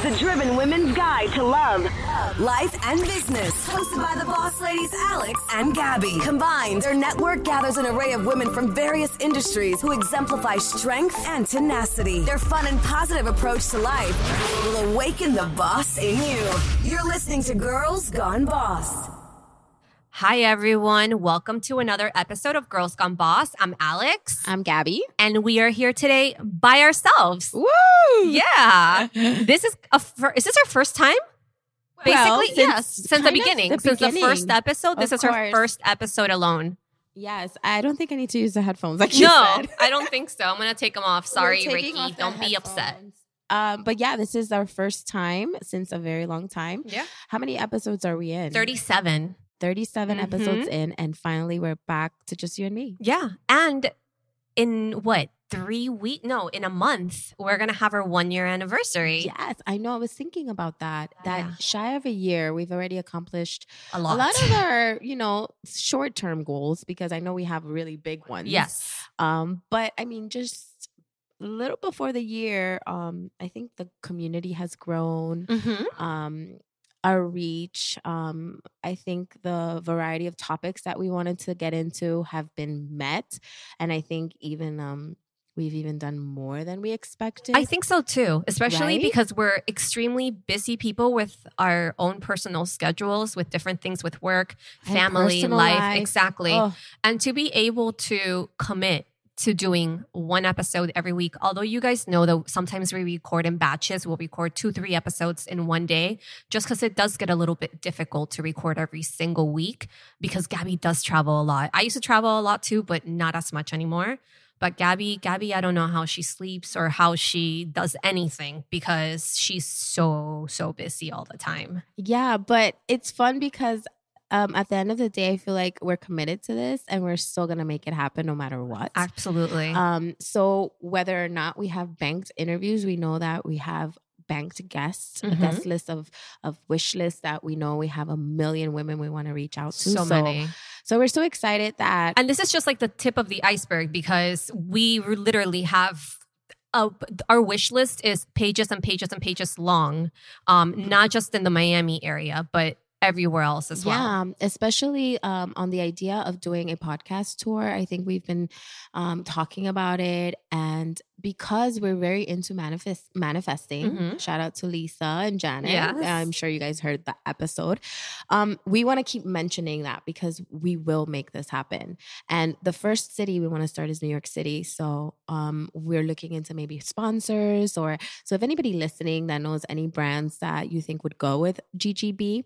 is the Driven Women's Guide to Love. Life and business, hosted by the boss ladies Alex and Gabby. Combined, their network gathers an array of women from various industries who exemplify strength and tenacity. Their fun and positive approach to life will awaken the boss in you. You're listening to Girls Gone Boss. Hi, everyone. Welcome to another episode of Girls Gone Boss. I'm Alex. I'm Gabby. And we are here today by ourselves. Woo! Yeah. this is a fir- is this our first time? Basically, Well, since- yes. Since the beginning. the since the first episode. This Of is our first episode alone. Yes, I don't think I need to use the headphones like you no. I don't think so. I'm gonna take them off. Sorry, Ricky. off Don't be upset. Um, but yeah, this is our first time since a very long time. Yeah. How many episodes are we in? 37. 37 Mhm. episodes in, and finally we're back to just you and me. Yeah. And in what? Three weeks? No, in a month, we're gonna have our one year anniversary. Yes, I know. I was thinking about that. That Yeah. shy of a year, we've already accomplished A lot. a lot of our, you know, short term goals because I know we have really big ones. yes. Um, but I mean, just a little before the year, um, I think the community has grown. Mm-hmm. Um, our reach. Um, I think the variety of topics that we wanted to get into have been met, and I think even um, we've even done more than we expected. I think so too, especially Right? because we're extremely busy people with our own personal schedules, with different things with work, family, life. life. Exactly. Oh, And to be able to commit to doing one episode every week, although you guys know that sometimes we record in batches, we'll record two, three episodes in one day, just because it does get a little bit difficult to record every single week because Gabby does travel a lot. I used to travel a lot too, but not as much anymore. But Gabby, Gabby, I don't know how she sleeps or how she does anything because she's so, so busy all the time. yeah, but it's fun because um, at the end of the day, I feel like we're committed to this, and we're still gonna make it happen no matter what. Absolutely. Um, so whether or not we have banked interviews, we know that we have banked guests, a Mhm. guest list of of wish lists that we know we have a million women we want to reach out to. so many. So we're so excited that And this is just like the tip of the iceberg because we literally have a, our wish list is pages and pages and pages long, um, not just in the Miami area, but everywhere else as well. yeah, especially um, on the idea of doing a podcast tour. I think we've been um, talking about it, and because we're very into manifest manifesting. Mhm. Shout out to Lisa and Janet. Yes. I'm sure you guys heard the episode. Um, we want to keep mentioning that because we will make this happen. And the first city we want to start is New York City. So um, we're looking into maybe sponsors or so if anybody listening that knows any brands that you think would go with GGB,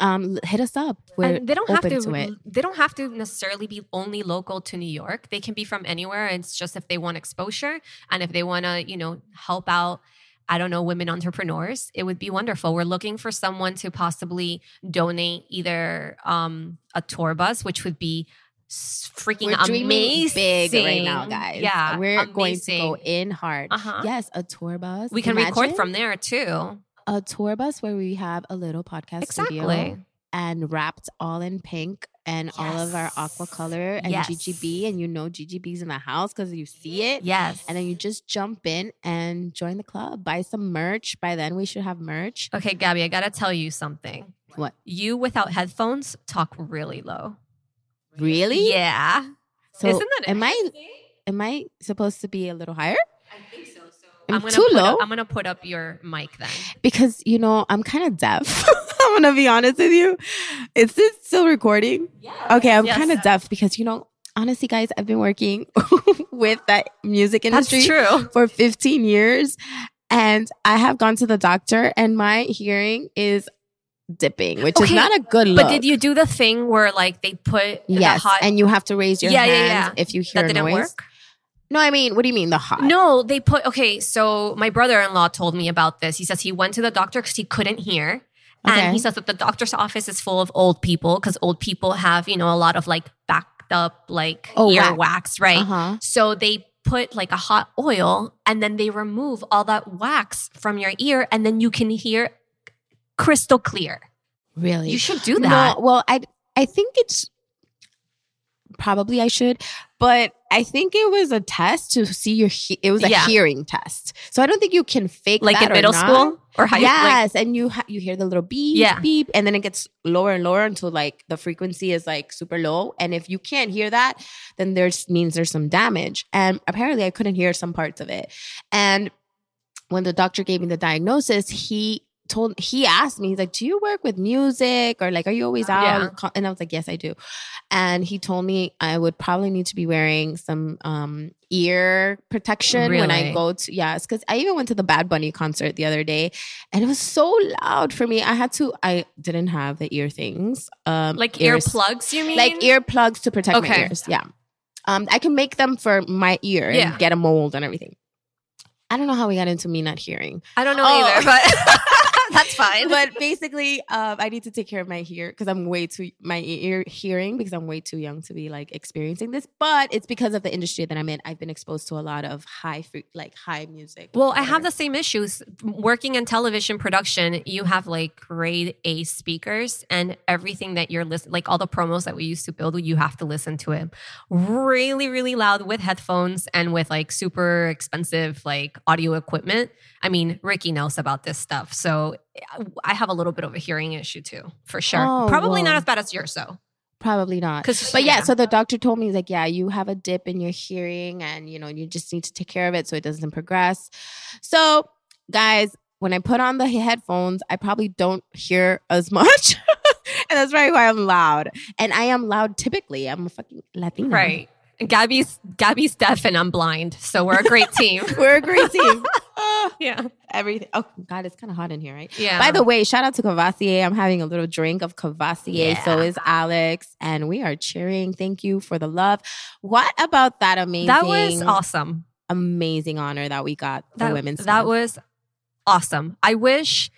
um, hit us up. We're and they don't have to, to it. they don't have to necessarily be only local to New York. They can be from anywhere. It's just if they want exposure and if they want to, you know, help out I don't know, women entrepreneurs, it would be wonderful. We're looking for someone to possibly donate either um, a tour bus, which would be freaking We're dreaming amazing. big right now, guys. Yeah, we're going to go in hard. Uh-huh. Yes, a tour bus. We can record from there too. A tour bus where we have a little podcast Exactly. studio and wrapped all in pink and all of our Yes. aqua color and Yes. GGB and you know GGB's in the house because you see it. Yes. And then you just jump in and join the club. Buy some merch. By then we should have merch. okay, Gabby, I gotta tell you something. What? You without headphones talk really low. Really? Yeah. So Isn't that am I am I supposed to be a little higher? I think so. So I'm gonna too put low? Up, I'm gonna put up your mic then. Because you know, I'm kind of deaf. I'm gonna be honest with you. Is this still recording? Yeah. Okay, I'm Yes. kind of deaf because you know, honestly, guys, I've been working with that music industry for 15 years, and I have gone to the doctor, and my hearing is dipping, which is not a good look. But did you do the thing where like they put Yes, the hot and you have to raise your Yeah, yeah, hand yeah. if you hear that didn't noise. work? No, I mean, what do you mean the hot? No, they put okay. So my brother-in-law told me about this. He says he went to the doctor because he couldn't hear, Okay. and he says that the doctor's office is full of old people because old people have you know a lot of like backed up like Oh, ear wax. wax, right? Uh-huh. So they put like a hot oil and then they remove all that wax from your ear, and then you can hear crystal clear. Really? You should do that. No, well, I I think it's probably I should, but I think it was a test to see your. He- it was a Yeah. hearing test, so I don't think you can fake that. like in or middle not. school or high school? yes, like, and you ha- you hear the little beep, Yeah. beep, and then it gets lower and lower until like the frequency is like super low. And if you can't hear that, then there's means there's some damage. And apparently, I couldn't hear some parts of it. And when the doctor gave me the diagnosis, he told he asked me he's like do you work with music or like are you always out Yeah. And i was like yes i do and he told me i would probably need to be wearing some um ear protection when i go to yes because i even went to the bad bunny concert the other day and it was so loud for me i had to i didn't have the ear things um like ears- earplugs, you mean? like earplugs to protect my ears yeah um i can make them for my ear and Yeah. get a mold and everything i don't know how we got into me not hearing I don't know Oh. either, but that's fine. but basically, um, I need to take care of my hear because I'm way too my ear hearing because I'm way too young to be like experiencing this. But it's because of the industry that I'm in. I've been exposed to a lot of high, like high music. Well, I have the same issues. Working in television production, you have like grade A speakers, and everything that you're listening, like all the promos that we used to build, you have to listen to it really, really loud with headphones and with like super expensive like audio equipment. I mean, Ricky knows about this stuff. So I have a little bit of a hearing issue too, for sure. Oh, Probably not as bad as yours, though. probably not. But yeah, yeah. so the doctor told me he's like, yeah, you have a dip in your hearing, and you know you just need to take care of it so it doesn't progress. So, guys, when I put on the headphones, I probably don't hear as much. And that's probably why I'm loud. And I am loud typically. I'm a fucking Latina. Right. Gabby's Gabby's deaf and I'm blind, so we're a great team. We're a great team. Ah, yeah. everything. Oh God, it's kind of hot in here, right? Yeah. By the way, shout out to Courvoisier. I'm having a little drink of Courvoisier. So is Alex, and we are cheering. Thank you for the love. What about that amazing? that was awesome. amazing honor that we got that, women's. that Month. was awesome. I wish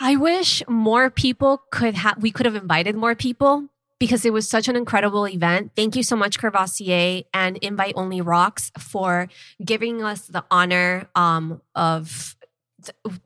I wish more people could have we could have invited more people because it was such an incredible event. Thank you so much, Courvoisier and Invite Only Rocks for giving us the honor um, of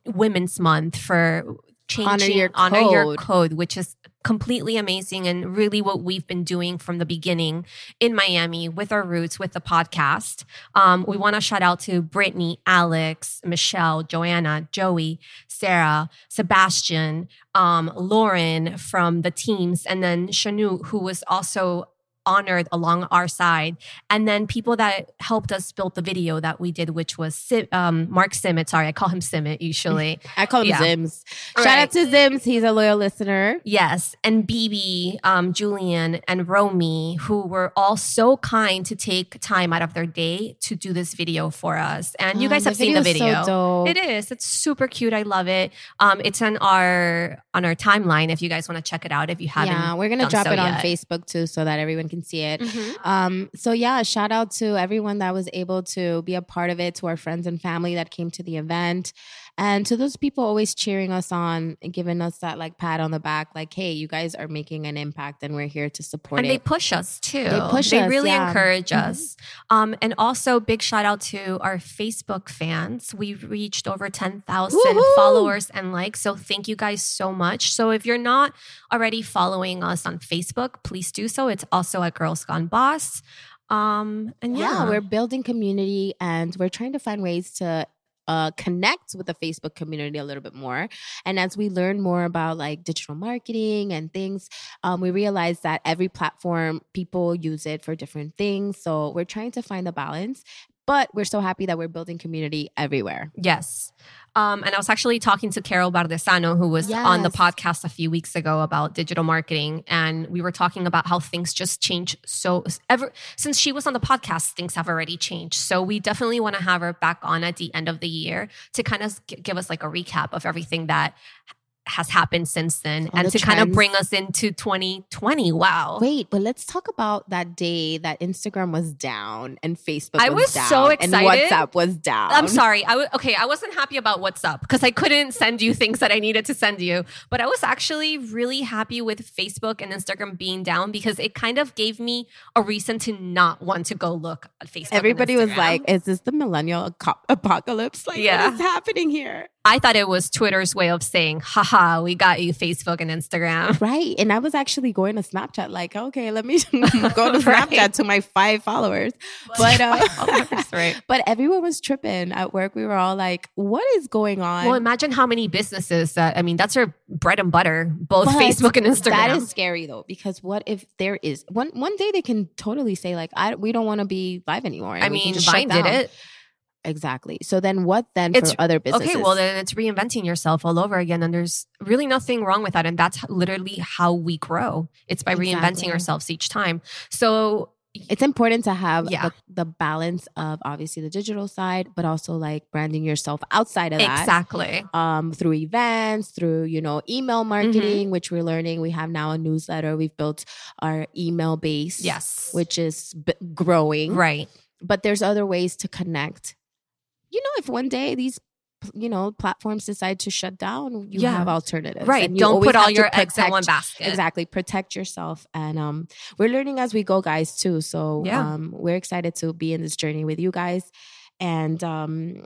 Women's Month for changing your honor your code. code, which is completely amazing and really what we've been doing from the beginning in Miami with our roots with the podcast. Um, we want to shout out to Brittany, Alex, Michelle, Joanna, Joey, Sarah, Sebastian, um, Lauren from the teams, and then Shanu, who was also honored along our side. And then people that helped us build the video that we did, which was um, Mark Simmet. Sorry, I call him Simmet usually. I call him Yeah. Zims. Shout Right. out to Zims. He's a loyal listener. Yes, and BB, um, Julian, and Romy, who were all so kind to take time out of their day to do this video for us. And you Um, guys have seen the video. So. It is. It's super cute. I love it. Um, it's on our on our timeline if you guys want to check it out. If you haven't, yeah, we're gonna drop so it on yet. Facebook too, so that everyone can see it. Mhm. Um, so yeah, shout out to everyone that was able to be a part of it, to our friends and family that came to the event, and to those people always cheering us on and giving us that like pat on the back, like, hey, you guys are making an impact and we're here to support and it. they push us too. They push us, They us, really yeah. encourage Mhm. us. Um, and also, big shout out to our Facebook fans. We reached over 10,000 followers and likes. So, thank you guys so much. So, if you're not already following us on Facebook, please do so. It's also at Girls Gone Boss. Um, and yeah, yeah, we're building community and we're trying to find ways to uh, connect with the Facebook community a little bit more. And as we learn more about like digital marketing and things, um, we realize that every platform people use it for different things. So we're trying to find the balance. But we're so happy that we're building community everywhere. Yes. Um, and I was actually talking to Carol Bardesano, who was on the podcast a few weeks ago about digital marketing. And we were talking about how things just change. So, ever since she was on the podcast, things have already changed. So, we definitely want to have her back on at the end of the year to kind of give us like a recap of everything that has happened since then All and the to kind of bring us into 2020. Wow. Wait, but let's talk about that day that Instagram was down and Facebook I was, was down so and excited. WhatsApp was down. I'm sorry. I w- okay. I wasn't happy about WhatsApp because I couldn't send you things that I needed to send you. But I was actually really happy with Facebook and Instagram being down because it kind of gave me a reason to not want to go look at Facebook. and Everybody was like, "Is this the millennial apocalypse? Like, Yeah. what is happening here?" I thought it was Twitter's way of saying, haha, we got you, Facebook and Instagram. Right. And I was actually going to Snapchat, like, okay, let me go to Right. Snapchat to my five followers. But uh, right. but everyone was tripping at work. We were all like, what is going on? Well, imagine how many businesses that, I mean, that's our bread and butter, both But Facebook and Instagram. That is scary though, because what if there is one one day they can totally say like, I we don't want to be live anymore. I mean, Vine did it. Exactly. So then what then It's- for other businesses? Okay, well, then it's reinventing yourself all over again. And there's really nothing wrong with that. And that's literally how we grow. It's by Exactly. reinventing ourselves each time. So, it's important to have Yeah. the, the balance of obviously the digital side, but also like branding yourself outside of that. exactly. um, through events, through you know email Mm-hmm. marketing, which we're learning. We have now a newsletter. We've built our email base, Yes. which is b- growing. right. But there's other ways to connect. You know, if one day these you know platforms decide to shut down, you Yeah. have alternatives. Right. Don't put all your eggs in one basket. Exactly. Protect yourself. And um, we're learning as we go, guys, too. So Yeah. um, we're excited to be in this journey with you guys. And um,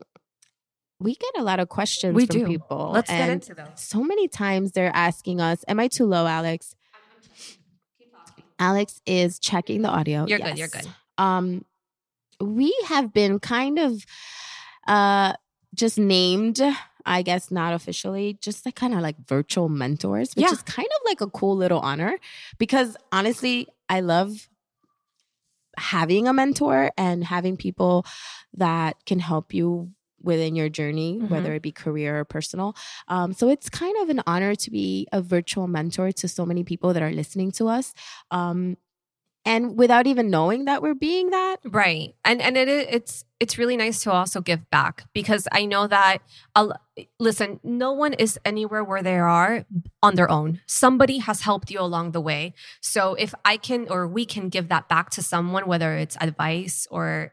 we get a lot of questions We from do. people. Let's get into those. So many times they're asking us, Am I too low, Alex? Alex is checking the audio. You're good. You're good. Um, we have been kind of uh just named I guess not officially, just like kind of like virtual mentors, which Yeah. is kind of like a cool little honor because honestly, I love having a mentor and having people that can help you within your journey, Mhm. whether it be career or personal. Um, so it's kind of an honor to be a virtual mentor to so many people that are listening to us. Um, and without even knowing that we're being that, Right. And and it it's it's really nice to also give back because I know that I'll, listen, no one is anywhere where they are on their own. Somebody has helped you along the way. So if I can or we can give that back to someone whether it's advice or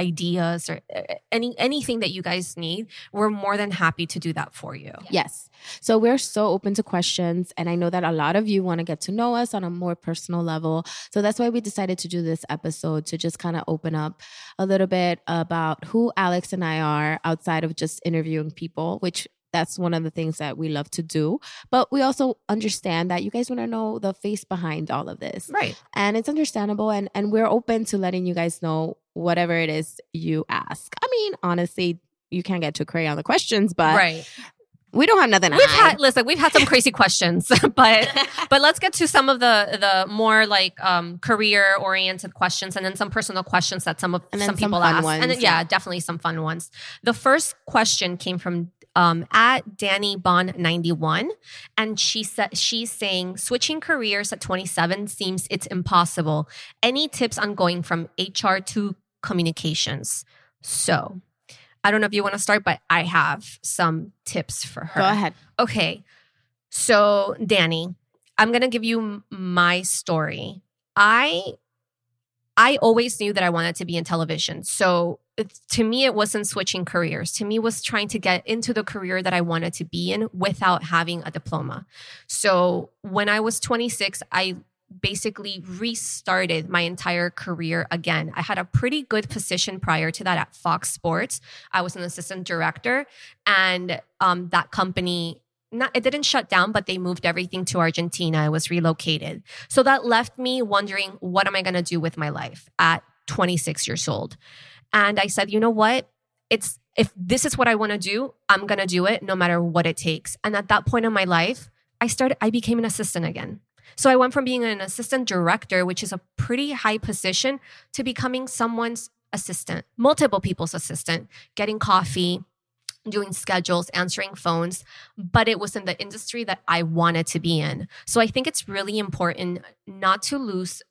ideas or uh, any anything that you guys need, we're more than happy to do that for you. Yes. So we're so open to questions. And I know that a lot of you want to get to know us on a more personal level. So that's why we decided to do this episode to just kind of open up a little bit about who Alex and I are outside of just interviewing people, which that's one of the things that we love to do. But we also understand that you guys want to know the face behind all of this. Right. And it's understandable. And, and we're open to letting you guys know whatever it is you ask. I mean, honestly, you can't get too crazy on the questions, but right. we don't have nothing We've hide. had listen, we've had some crazy questions, but but let's get to some of the the more like um career oriented questions and then some personal questions that some of some some people ask. ones, and then, yeah, yeah. definitely some fun ones. The first question came from um at Danny Bon 91 and she said she's saying switching careers at 27 seems it's impossible. Any tips on going from HR to communications? So, I don't know if you want to start, but I have some tips for her. Go ahead. Okay. So, Danny, I'm going to give you my story. I I always knew that I wanted to be in television. So, to me it wasn't switching careers. To me was trying to get into the career that I wanted to be in without having a diploma. So, when I was 26, I basically restarted my entire career again. I had a pretty good position prior to that at Fox Sports. I was an assistant director and um, that company not it didn't shut down but they moved everything to argentina. I was relocated. So that left me wondering what am i going to do with my life at 26 years old? And i said you know what? It's if this is what i want to do i'm going to do it no matter what it takes. And at that point in my life i started i became an assistant again. So i went from being an assistant director which is a pretty high position to becoming someone's assistant multiple people's assistant getting coffee doing schedules, answering phones, but it was in the industry that I wanted to be in. So I think it's really important not to lose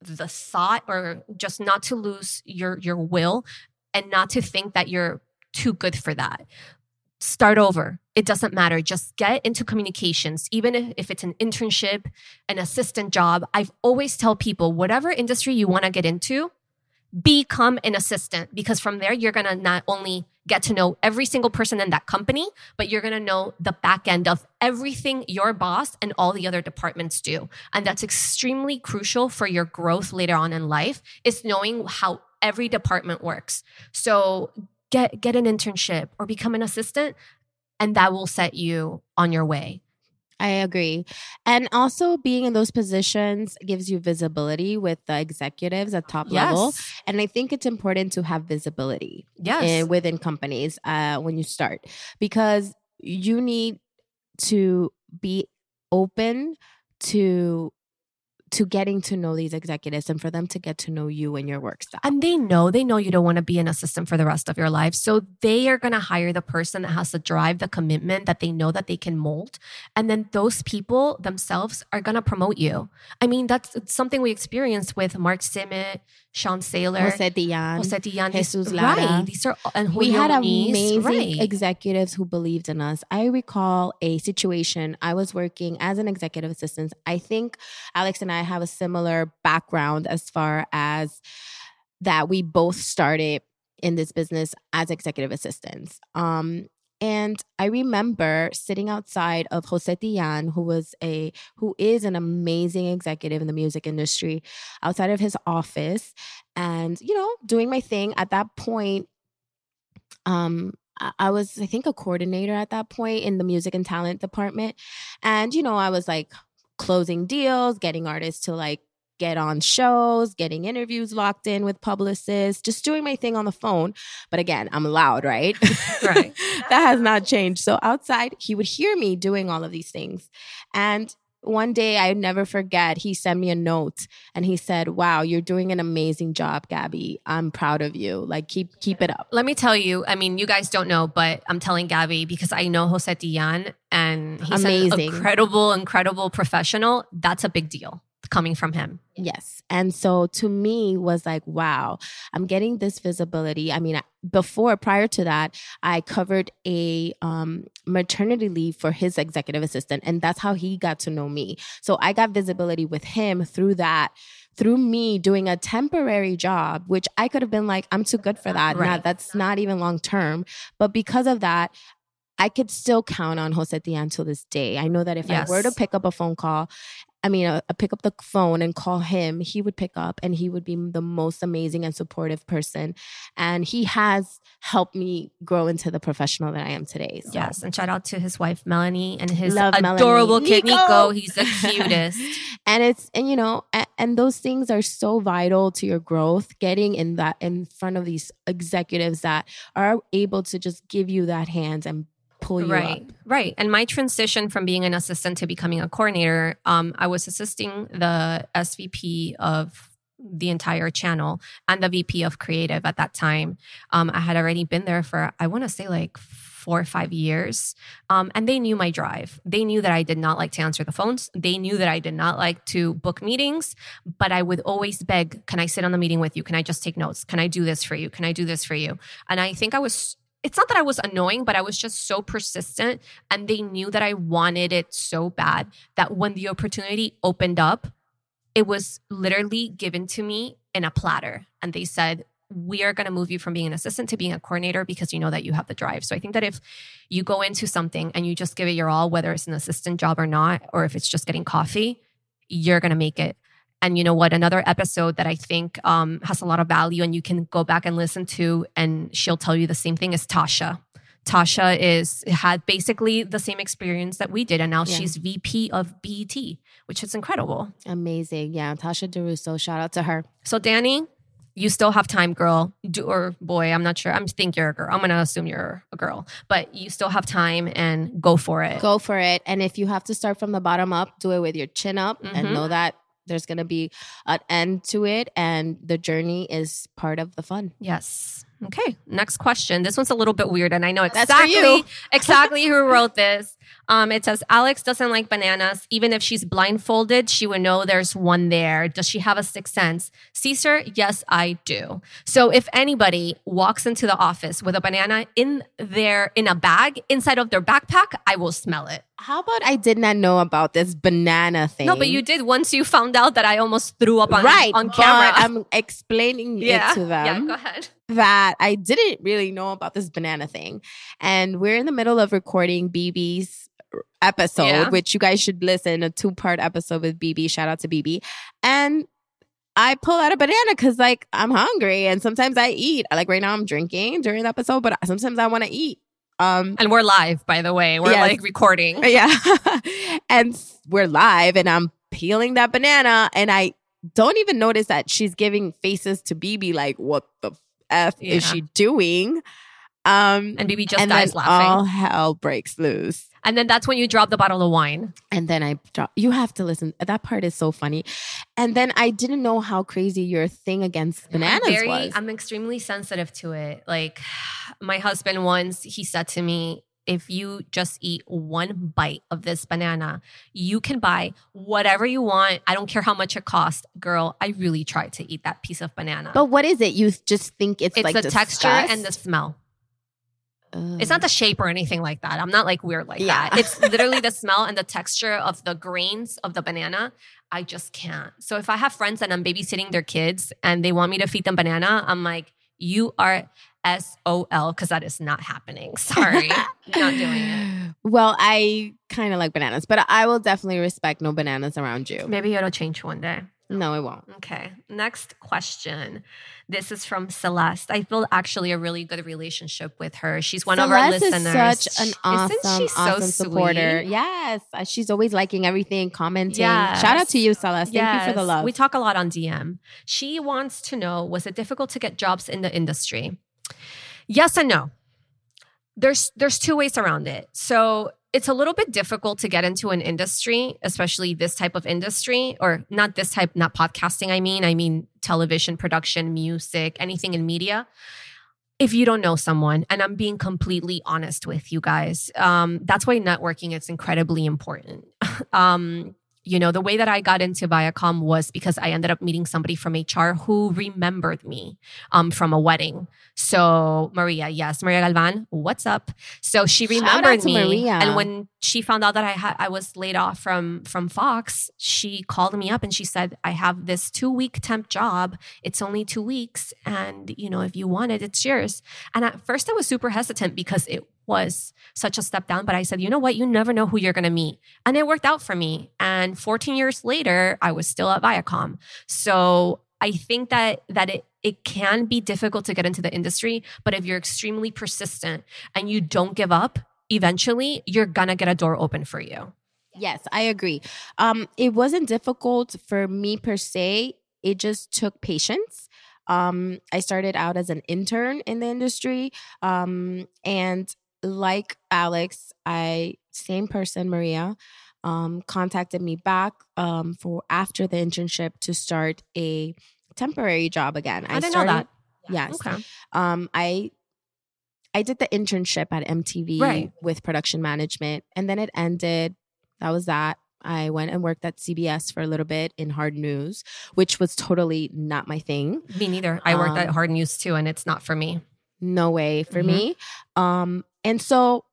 the thought or just not to lose your your will and not to think that you're too good for that. Start over. It doesn't matter. Just get into communications, even if, if it's an internship, an assistant job. I've always tell people whatever industry you want to get into, become an assistant because from there you're going to not only get to know every single person in that company but you're going to know the back end of everything your boss and all the other departments do and that's extremely crucial for your growth later on in life is knowing how every department works so get get an internship or become an assistant and that will set you on your way. I agree. And also being in those positions gives you visibility with the executives at top level. Yes. And I think it's important to have visibility Yes. in, within companies uh, when you start because you need to be open to to getting to know these executives and for them to get to know you and your work style. And they know, they know you don't want to be an assistant for the rest of your life. So they are going to hire the person that has the drive, the commitment that they know that they can mold. And then those people themselves are going to promote you. I mean, that's something we experienced with Mark Simmet, Sean Saylor, Jose Dian. Jose. Jesus Lara. Right. These are, and we had amazing right. executives who believed in us. I recall a situation. I was working as an executive assistant. I think Alex and I have a similar background as far as that we both started in this business as executive assistants. Um, and I remember sitting outside of Jose Dian, who was a who is an amazing executive in the music industry, outside of his office, and you know, doing my thing. At that point, um, I- I was, I think, a coordinator at that point in the music and talent department. And, you know, I was like closing deals, getting artists to like get on shows, getting interviews locked in with publicists, just doing my thing on the phone. But again, I'm loud, right? Right. that has not changed. So outside, he would hear me doing all of these things. And one day I never forget, he sent me a note and he said, Wow, you're doing an amazing job, Gabby. I'm proud of you. Like keep keep it up. Let me tell you, I mean, you guys don't know, but I'm telling Gabby because I know Jose Dian and he's Amazing. an incredible, incredible professional. That's a big deal coming from him. Yes. And so to me was like, wow, I'm getting this visibility. I mean, before, prior to that, I covered a um, maternity leave for his executive assistant, and that's how he got to know me. So I got visibility with him through that. Through me doing a temporary job, which I could have been like, I'm too good for that. Right. That's not even long term. But because of that, I could still count on Jose Dian till this day. I know that if Yes. I were to pick up a phone call I mean, I pick up the phone and call him, he would pick up and he would be the most amazing and supportive person. And he has helped me grow into the professional that I am today. So. Yes. And shout out to his wife, Melanie, and his Love Melanie. adorable kid, Nico. Nico. He's the cutest. And it's, and you know, and, and those things are so vital to your growth, getting in that, in front of these executives that are able to just give you that hand and pull you right up. right. And my transition from being an assistant to becoming a coordinator um, i was assisting the svp of the entire channel and the vp of creative at that time. Um, i had already been there for i want to say like four or five years. Um, and they knew my drive. They knew that i did not like to answer the phones. They knew that i did not like to book meetings. But i would always beg can i sit on the meeting with you? Can i just take notes? Can i do this for you? Can i do this for you? And i think i was it's not that I was annoying, but I was just so persistent and they knew that I wanted it so bad that when the opportunity opened up, it was literally given to me in a platter. And they said, we are going to move you from being an assistant to being a coordinator because you know that you have the drive. So I think that if you go into something and you just give it your all, whether it's an assistant job or not, or if it's just getting coffee, you're going to make it. And you know what? Another episode that I think um, has a lot of value and you can go back and listen to, and she'll tell you the same thing is Tasha. Tasha is had basically the same experience that we did, and now Yeah. she's VP of BET, which is incredible. Amazing. Yeah. Tasha DeRusso, shout out to her. So, Danny, you still have time, girl. Do, or boy, I'm not sure. I'm think you're a girl. I'm gonna assume you're a girl, but you still have time and go for it. Go for it. And if you have to start from the bottom up, do it with your chin up Mhm. and know that there's going to be an end to it and the journey is part of the fun. Yes. Okay. Next question. This one's a little bit weird, and I know exactly exactly who wrote this. Um, it says Alex doesn't like bananas. Even if she's blindfolded, she would know there's one there. Does she have a sixth sense? Caesar, yes, I do. So if anybody walks into the office with a banana in their in a bag inside of their backpack, I will smell it. How about I did not know about this banana thing? No, but you did once you found out that I almost threw up on right on camera. I'm explaining yeah, it to them. yeah. Go ahead. that I didn't really know about this banana thing. And we're in the middle of recording BB's episode, Yeah. which you guys should listen, a two part episode with BB. Shout out to BB. And I pull out a banana because like I'm hungry and sometimes I eat. Like right now I'm drinking during the episode, but sometimes I want to eat. Um, And we're live, by the way. We're Yes. like recording. yeah. and we're live and I'm peeling that banana and I don't even notice that she's giving faces to BB like, what the F is she doing? Um, And BB just and dies laughing. all hell breaks loose. and then that's when you drop the bottle of wine. And then I drop, you have to listen. That part is so funny. And then I didn't know how crazy your thing against bananas I'm very, was. I'm extremely sensitive to it. Like my husband once, he said to me, if you just eat one bite of this banana, you can buy whatever you want. I don't care how much it costs. Girl, I really tried to eat that piece of banana. but what is it? You just think it's, it's like the texture and the smell. Ugh. It's not the shape or anything like that. I'm not like weird like Yeah. that. It's literally the smell and the texture of the grains of the banana. I just can't. So if I have friends and I'm babysitting their kids and they want me to feed them banana, I'm like, you are SOL because that is not happening. Sorry. not doing it. Well, I kind of like bananas, but I will definitely respect no bananas around you. Maybe it'll change one day. No, it won't. Okay. Next question. This is from Celeste. I built actually a really good relationship with her. She's one of our Celeste is listeners. such an Isn't awesome, so awesome supporter. sweet? Yes, uh, she's always liking everything, commenting. Yes. Shout out to you, Celeste. Thank you for the love. We talk a lot on DM. She wants to know was it difficult to get jobs in the industry? Yes and no. There's there's two ways around it. So it's a little bit difficult to get into an industry, especially this type of industry, or not this type, not podcasting. I mean, I mean television production, music, anything in media. If you don't know someone, and I'm being completely honest with you guys, um, that's why networking is incredibly important. um, you know, the way that I got into Viacom was because I ended up meeting somebody from HR who remembered me um, from a wedding. So Maria, yes, Maria Galvan, what's up? So she remembered me, Maria. and when she found out that I had I was laid off from from Fox, she called me up and she said, "I have this two week temp job. It's only two weeks, and you know, if you want it, it's yours." And at first, I was super hesitant because it was such a step down. But I said, you know what? You never know who you're going to meet. And it worked out for me. And 14 years later, I was still at Viacom. So I think that that it it can be difficult to get into the industry, but if you're extremely persistent and you don't give up, eventually you're gonna get a door open for you. Yes, I agree. Um, it wasn't difficult for me per se. It just took patience. Um, I started out as an intern in the industry, um, and like Alex, I same person, Maria, um, contacted me back um, for after the internship to start a temporary job again. I didn't know that. Yes. Okay. Um, I I did the internship at MTV Right. with production management, and then it ended. That was that. I went and worked at CBS for a little bit in hard news, which was totally not my thing. Me neither. I worked at Um, Hard News too, and it's not for me. No way for Mhm. me. Um, and so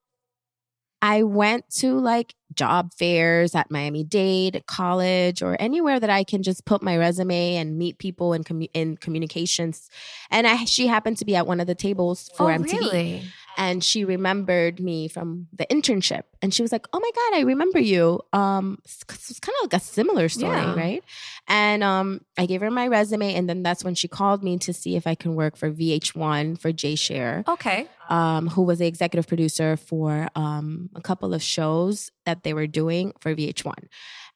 I went to like job fairs at Miami Dade, college, or anywhere that I can just put my resume and meet people in commu- in communications. And I she happened to be at one of the tables for oh, MTV. really? And she remembered me from the internship and she was like oh my god i remember you um it's, kind of like a similar story Yeah. right and um i gave her my resume and then that's when she called me to see if i can work for vh1 for jay share Okay. um, who was the executive producer for um, a couple of shows that they were doing for VH1.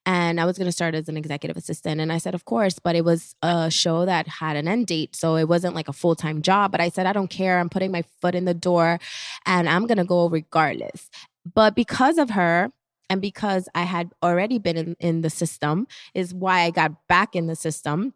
And I was going to start as an executive assistant. And I said, of course, but it was a show that had an end date. So it wasn't like a full time job. But I said, I don't care. I'm putting my foot in the door and I'm going to go regardless. But because of her, and because I had already been in, in the system, is why I got back in the system.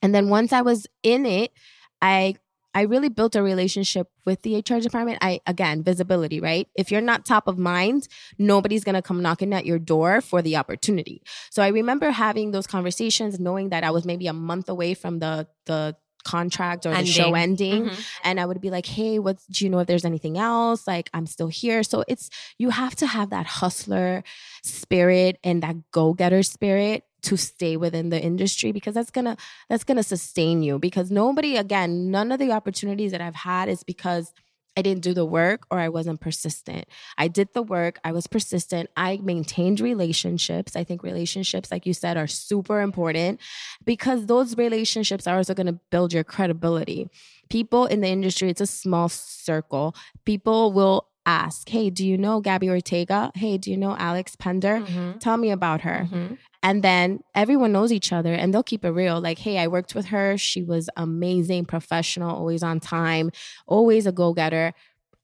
And then once I was in it, I I really built a relationship with the HR department. I again, visibility, right? If you're not top of mind, nobody's going to come knocking at your door for the opportunity. So I remember having those conversations knowing that I was maybe a month away from the the contract or the show ending Mhm. and I would be like, "Hey, what's do you know if there's anything else? Like, I'm still here." So it's you have to have that hustler spirit and that go-getter spirit to stay within the industry because that's to that's to sustain you because nobody again, none of the opportunities that I've had is because I didn't do the work or I wasn't persistent. I did the work, I was persistent, I maintained relationships. I think relationships like you said are super important because those relationships are also going to build your credibility people in the industry it's a small circle people will ask, "Hey, do you know Gabby Ortega? Hey, do you know Alex Pender? Mhm. Tell me about her." Mhm. And then everyone knows each other and they'll keep it real. Like, hey, I worked with her. She was amazing, professional, always on time, always a go getter.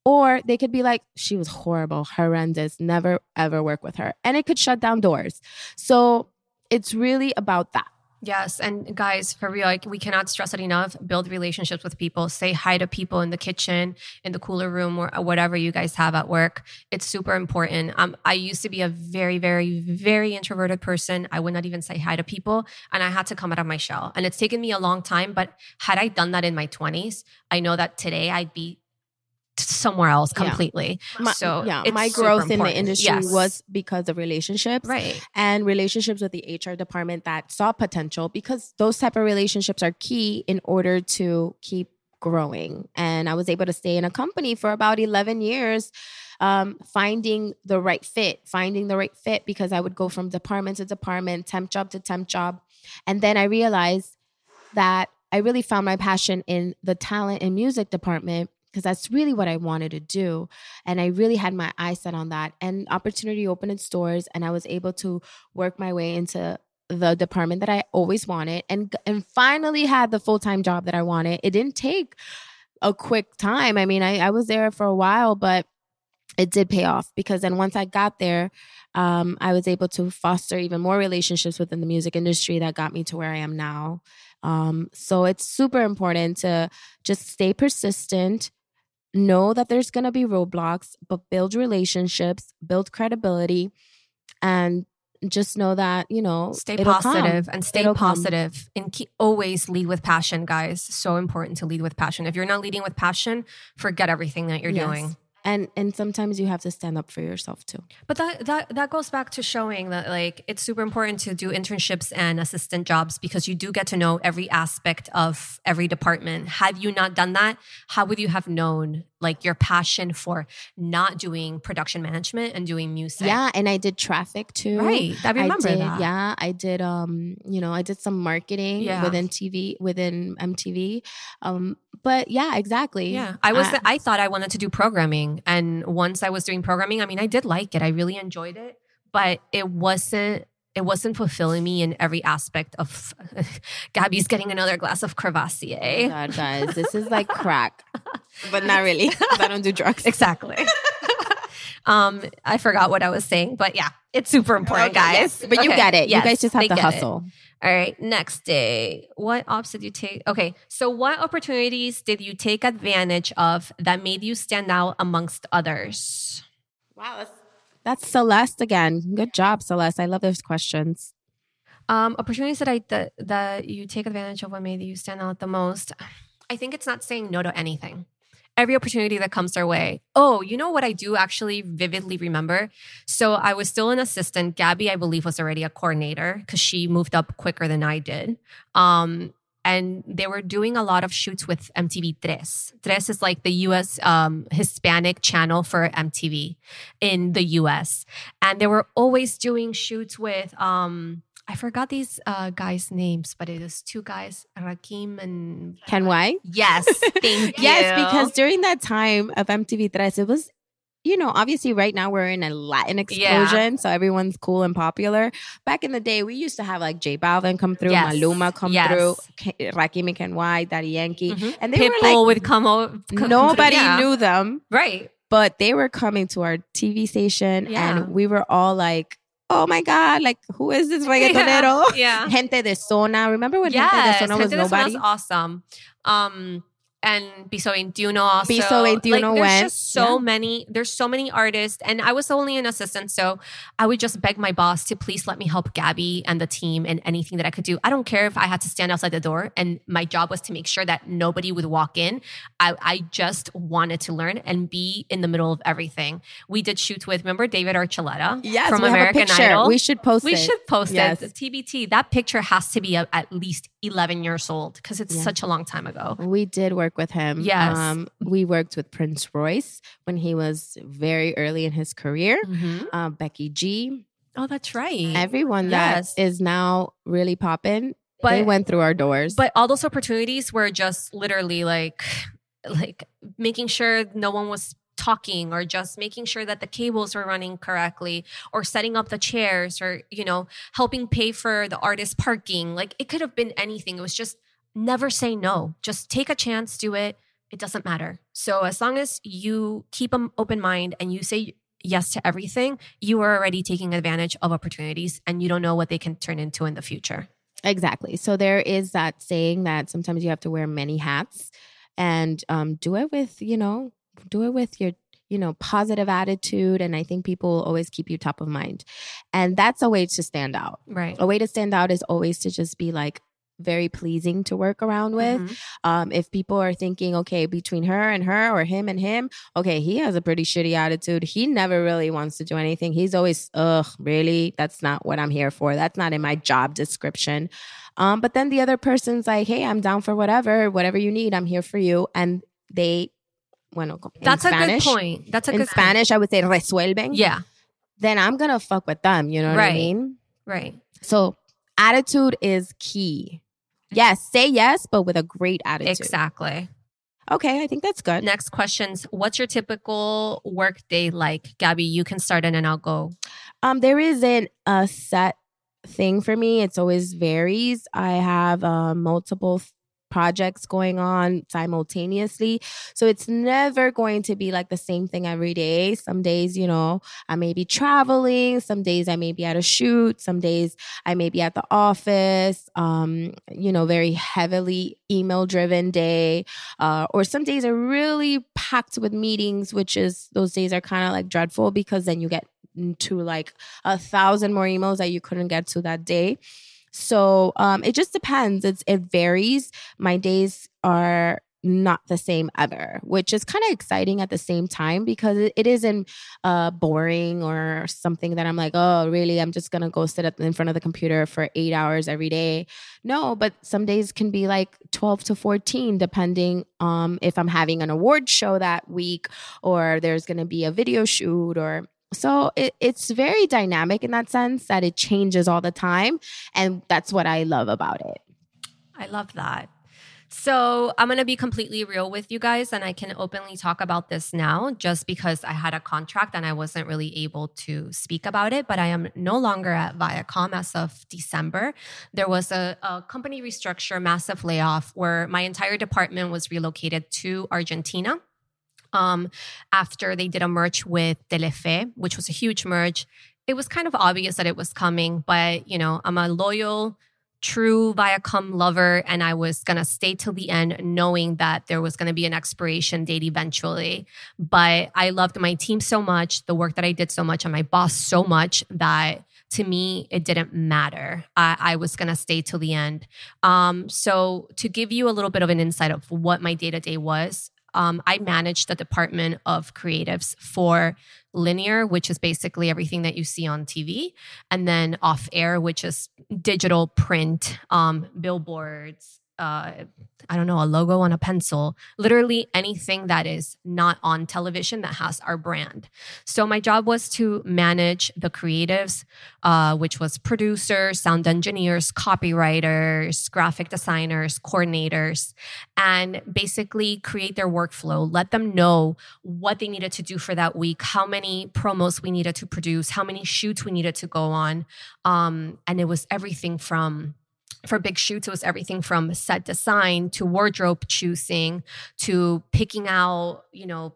Or they could be like, she was horrible, horrendous, never ever work with her. And it could shut down doors. So it's really about that. Yes, and guys, for real, like we cannot stress it enough. Build relationships with people. Say hi to people in the kitchen, in the cooler room, or whatever you guys have at work. It's super important. Um, I used to be a very, very, very introverted person. I would not even say hi to people, and I had to come out of my shell. And it's taken me a long time. But had I done that in my twenties, I know that today I'd be somewhere else Yeah. completely. My, so yeah, it's my growth in the industry Yes. was because of relationships. right. and relationships with the HR department that saw potential because those type of relationships are key in order to keep growing. And I was able to stay in a company for about 11 years, um, finding the right fit, finding the right fit because I would go from department to department, temp job to temp job. And then I realized that I really found my passion in the talent and music department because that's really what I wanted to do. And I really had my eyes set on that. And opportunity opened its doors, and I was able to work my way into the department that I always wanted and and finally had the full-time job that I wanted. It didn't take a quick time. I mean, I, I was there for a while, but it did pay off because then once I got there, um, I was able to foster even more relationships within the music industry that got me to where I am now. Um, so it's super important to just stay persistent, know that there's going to be roadblocks, but build relationships, build credibility, and just know that, you know, Stay it'll come. positive and stay It'll come. positive and keep, always lead with passion, guys. So important to lead with passion. If you're not leading with passion, forget everything that you're Yes. doing. And and sometimes you have to stand up for yourself too. But that, that that goes back to showing that like it's super important to do internships and assistant jobs because you do get to know every aspect of every department. Had you not done that, how would you have known like your passion for not doing production management and doing music? Yeah, and I did traffic too. Right. I remember did, that. Yeah, I did. Um, you know, I did some marketing Yeah. within TV, within MTV. Um, but yeah, exactly. Yeah, I was. I- I thought I wanted to do programming, and once I was doing programming, I mean, I did like it. I really enjoyed it, but it wasn't. It wasn't fulfilling me in every aspect of. Gabby's getting another glass of Oh Courvoisier. God, guys, this is like crack, but not really. I don't do drugs. Exactly. um, I forgot what I was saying, but yeah, it's super important, Okay, guys. yes, But you Okay, get it. yes, you guys just have to get it. hustle. All right, next day. What ops did you take? Okay, so what opportunities did you take advantage of that made you stand out amongst others? Wow, that's, that's Celeste again. Good job, Celeste. I love those questions. Um, opportunities that I that, that you take advantage of what made you stand out the most. I think it's not saying no to anything. Every opportunity that comes our way. Oh, you know what I do actually vividly remember? So I was still an assistant. Gabby, I believe, was already a coordinator because she moved up quicker than I did. Um, and they were doing a lot of shoots with MTV Tres. Tres is like the US um, Hispanic channel for MTV in the US. And they were always doing shoots with, um, I forgot these uh, guys' names, but it is two guys, Rakim and. Ken-Y? Yes, thank you. Yes, because during that time of MTV Tres, it was, you know, obviously right now we're in a Latin explosion, so everyone's cool and popular. Back in the day, we used to have like J Balvin come through, Yes. Maluma come Yes. through, Ke- Rakim and White, Daddy Yankee, Mhm. and they Pitbull were like, would come over. nobody yeah. knew them, Right. but they were coming to our TV station, Yeah. and we were all like, "Oh my god, like who is this reggaetonero?" Yeah. Gente de Zona. Remember when yes. Gente de Zona was Gente de Zona nobody? was awesome. Um, and Piso 21 also. Piso 21 like, there's went, just so yeah. many, there's so many artists. And I was only an assistant. So I would just beg my boss to please let me help Gabby and the team in anything that I could do. I don't care if I had to stand outside the door and my job was to make sure that nobody would walk in. I, I just wanted to learn and be in the middle of everything. We did shoots with, remember David Archuleta Yes, from we American have a picture. Idol? We should post it. we it. should post Yes. it. TBT. That picture has to be a, at least 11 years old because it's Yeah. such a long time ago. We did work with him. Yes. Um, we worked with Prince Royce when he was very early in his career. Uh, Becky G. Oh, that's right. Everyone that Yes. is now really popping, But- they went through our doors. but all those opportunities were just literally like, like making sure no one was talking or just making sure that the cables were running correctly or setting up the chairs or you know helping pay for the artist parking. Like it could have been anything. It was just never say no. Just take a chance do it. It doesn't matter. So as long as you keep an open mind and you say yes to everything you are already taking advantage of opportunities and you don't know what they can turn into in the future. Exactly. So there is that saying that sometimes you have to wear many hats and um, do it with, you know, do it with your, you know, positive attitude. And I think people will always keep you top of mind. And that's a way to stand out. right A way to stand out is always to just be like very pleasing to work around with. Mhm. Um, if people are thinking, okay, between her and her or him and him, okay, he has a pretty shitty attitude. He never really wants to do anything. He's always, ugh, really? That's not what I'm here for. That's not in my job description. Um, but then the other person's like, hey, I'm down for whatever, whatever you need, I'm here for you. And they, bueno, in that's Spanish, a good point that's a in good Spanish, I would say resuelven. yeah Then I'm gonna fuck with them. You know what I Right. mean? right So attitude is key. Yes, say yes, but with a great attitude. exactly Okay, I think that's good. Next questions. What's your typical work day like? Gabby, you can start and then I'll go. Um, there isn't a set thing for me. It's always varies. I have uh, multiple projects going on simultaneously, so it's never going to be like the same thing every day. Some days, you know, I may be traveling. Some days I may be at a shoot. Some days I may be at the office. Um, you know, very heavily email driven day. Uh, or some days are really packed with meetings, which is those days are kind of like dreadful because then you get to like a thousand more emails that you couldn't get to that day. So um, it just depends. It's it varies. My days are not the same ever, which is kind of exciting at the same time because it, it isn't uh, boring or something that I'm like, oh, really? I'm just gonna go sit up in front of the computer for eight hours every day. No, but some days can be like 12 to 14, depending um, if I'm having an award show that week or there's gonna be a video shoot or so it, it's very dynamic in that sense that it changes all the time. And that's what I love about it. I love that. So I'm going to be completely real with you guys, and I can openly talk about this now just because I had a contract and I wasn't really able to speak about it. But I am no longer at Viacom as of December. There was a, a company restructure, massive layoff, where my entire department was relocated to Argentina. Um, after they did a merge with Telefe, which was a huge merge, it was kind of obvious that it was coming. But you know, I'm a loyal true Viacom lover and I was to stay till the end knowing that there was to be an expiration date eventually. But I loved my team so much, the work that I did so much, and my boss so much that to me, it didn't matter. I, I was going to stay till the end. Um, so, to give you a little bit of an insight of what my day to day was, um, I manage the department of creatives for linear, which is basically everything that you see on TV, and then off air, which is digital print, um, billboards. Uh, I don't know, a logo on a pencil, literally anything that is not on television that has our brand. So, my job was to manage the creatives, uh, which was producers, sound engineers, copywriters, graphic designers, coordinators, and basically create their workflow, let them know what they needed to do for that week, how many promos we needed to produce, how many shoots we needed to go on. Um, and it was everything from for big shoots, it was everything from set design to wardrobe choosing to picking out, you know,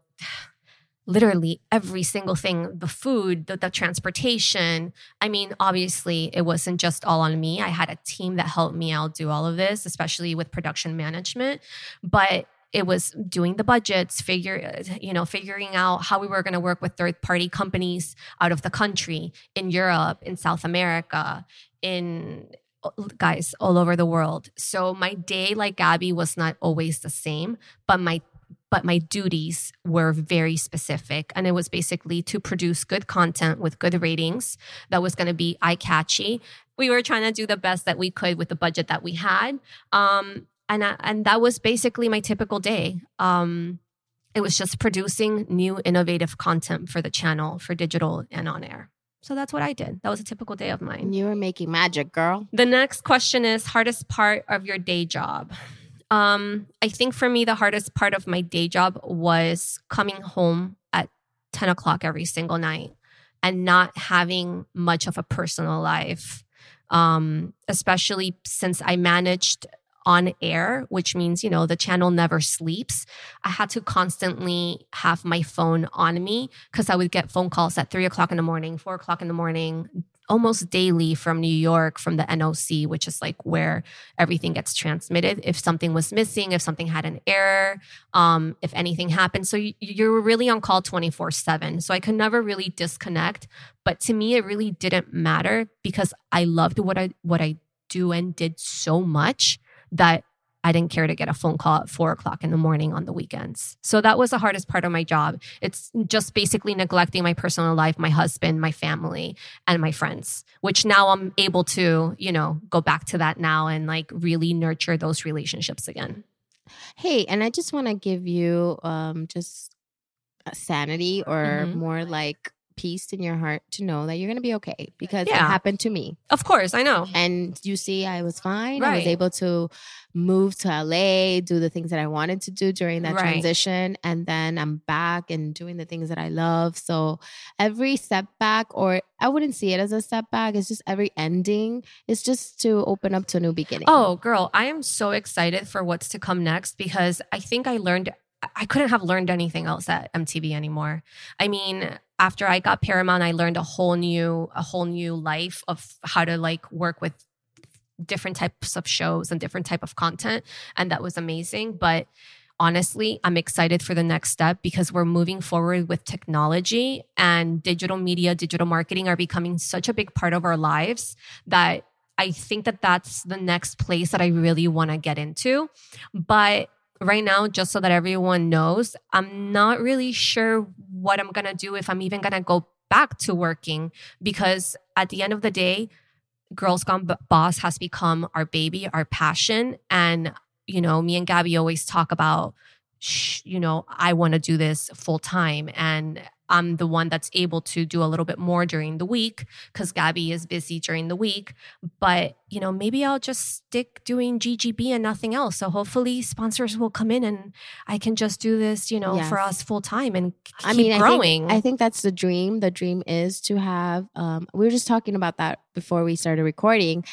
literally every single thing the food, the, the transportation. I mean, obviously, it wasn't just all on me. I had a team that helped me out do all of this, especially with production management. But it was doing the budgets figure you know figuring out how we were going to work with third party companies out of the country in europe in south america in guys all over the world. So my day, like Gabby, was not always the same, but my but my duties were very specific. And it was basically to produce good content with good ratings that was going to be eye catchy. We were trying to do the best that we could with the budget that we had. Um, and, I, and that was basically my typical day. Um, it was just producing new innovative content for the channel for digital and on air. So that's what I did. That was a typical day of mine. You were making magic, girl. The next question is hardest part of your day job. Um, I think for me, the hardest part of my day job was coming home at 10 o'clock every single night and not having much of a personal life. Um, especially since I managed on air, which means, you know, the channel never sleeps. I had to constantly have my phone on me because I would get phone calls at three o'clock in the morning, four o'clock in the morning, almost daily from New York, from the NOC, which is like where everything gets transmitted. If something was missing, if something had an error, um, if anything happened. So you, you're really on call 24 7. So I could never really disconnect. But to me, it really didn't matter because I loved what I, what I do and did so much that I didn't care to get a phone call at four o'clock in the morning on the weekends. So that was the hardest part of my job. It's just basically neglecting my personal life, my husband, my family, and my friends, which now I'm able to, you know, go back to that now and like really nurture those relationships again. Hey, and I just want to give you um just sanity or mm-hmm. more like peace in your heart to know that you're going to be okay because yeah. it happened to me. Of course, I know. And you see, I was fine. Right. I was able to move to LA, do the things that I wanted to do during that right. transition. And then I'm back and doing the things that I love. So every setback, or I wouldn't see it as a setback, it's just every ending is just to open up to a new beginning. Oh, girl, I am so excited for what's to come next because I think I learned I couldn't have learned anything else at MTV anymore. I mean, after I got Paramount, I learned a whole new a whole new life of how to like work with different types of shows and different type of content and that was amazing, but honestly, I'm excited for the next step because we're moving forward with technology and digital media, digital marketing are becoming such a big part of our lives that I think that that's the next place that I really want to get into. But right now, just so that everyone knows, I'm not really sure what I'm going to do if I'm even going to go back to working because at the end of the day, Girls Gone Boss has become our baby, our passion. And, you know, me and Gabby always talk about, you know, I want to do this full time. And I'm the one that's able to do a little bit more during the week because Gabby is busy during the week. But, you know, maybe I'll just stick doing GGB and nothing else. So hopefully sponsors will come in and I can just do this, you know, yes. for us full time and keep I mean, growing. I think, I think, that's the dream. The dream is to have, um, we were just talking about that before we started recording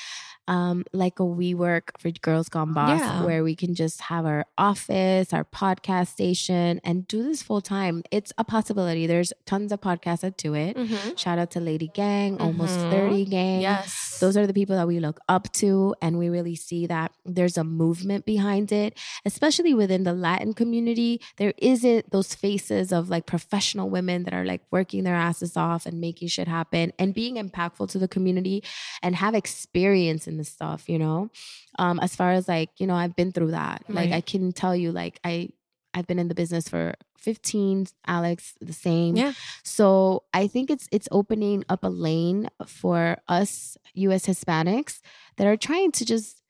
um, like a WeWork for Girls Gone Boss, yeah. where we can just have our office, our podcast station, and do this full time. It's a possibility. There's tons of podcasts that do it. Mm-hmm. Shout out to Lady Gang, mm-hmm. Almost 30 Gang. Yes. Those are the people that we look up to, and we really see that there's a movement behind it, especially within the Latin community. There isn't those faces of like professional women that are like working their asses off and making shit happen and being impactful to the community and have experience in this stuff, you know? Um, as far as like, you know, I've been through that. Right. Like I can tell you, like, I I've been in the business for 15, Alex, the same. Yeah. So I think it's it's opening up a lane for us US Hispanics that are trying to just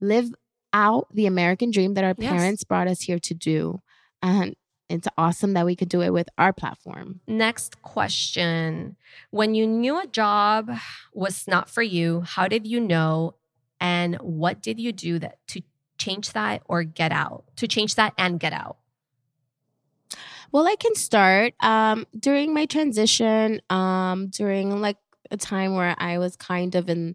live out the American dream that our yes. parents brought us here to do. And it's awesome that we could do it with our platform. Next question. When you knew a job was not for you, how did you know and what did you do that to change that or get out? To change that and get out? Well, I can start um, during my transition, um, during like a time where I was kind of in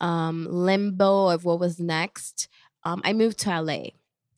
um, limbo of what was next. Um, I moved to LA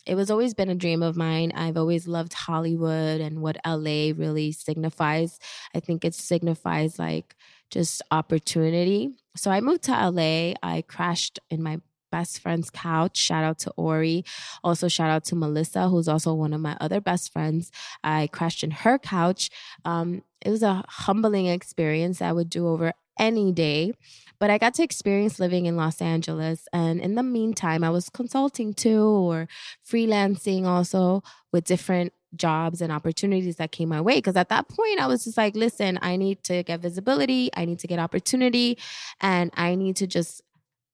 it was always been a dream of mine. I've always loved Hollywood and what LA really signifies. I think it signifies like just opportunity. So I moved to LA. I crashed in my best friend's couch. Shout out to Ori. Also, shout out to Melissa, who's also one of my other best friends. I crashed in her couch. Um, it was a humbling experience I would do over any day. But I got to experience living in Los Angeles. And in the meantime, I was consulting too or freelancing also with different jobs and opportunities that came my way. Because at that point, I was just like, listen, I need to get visibility, I need to get opportunity, and I need to just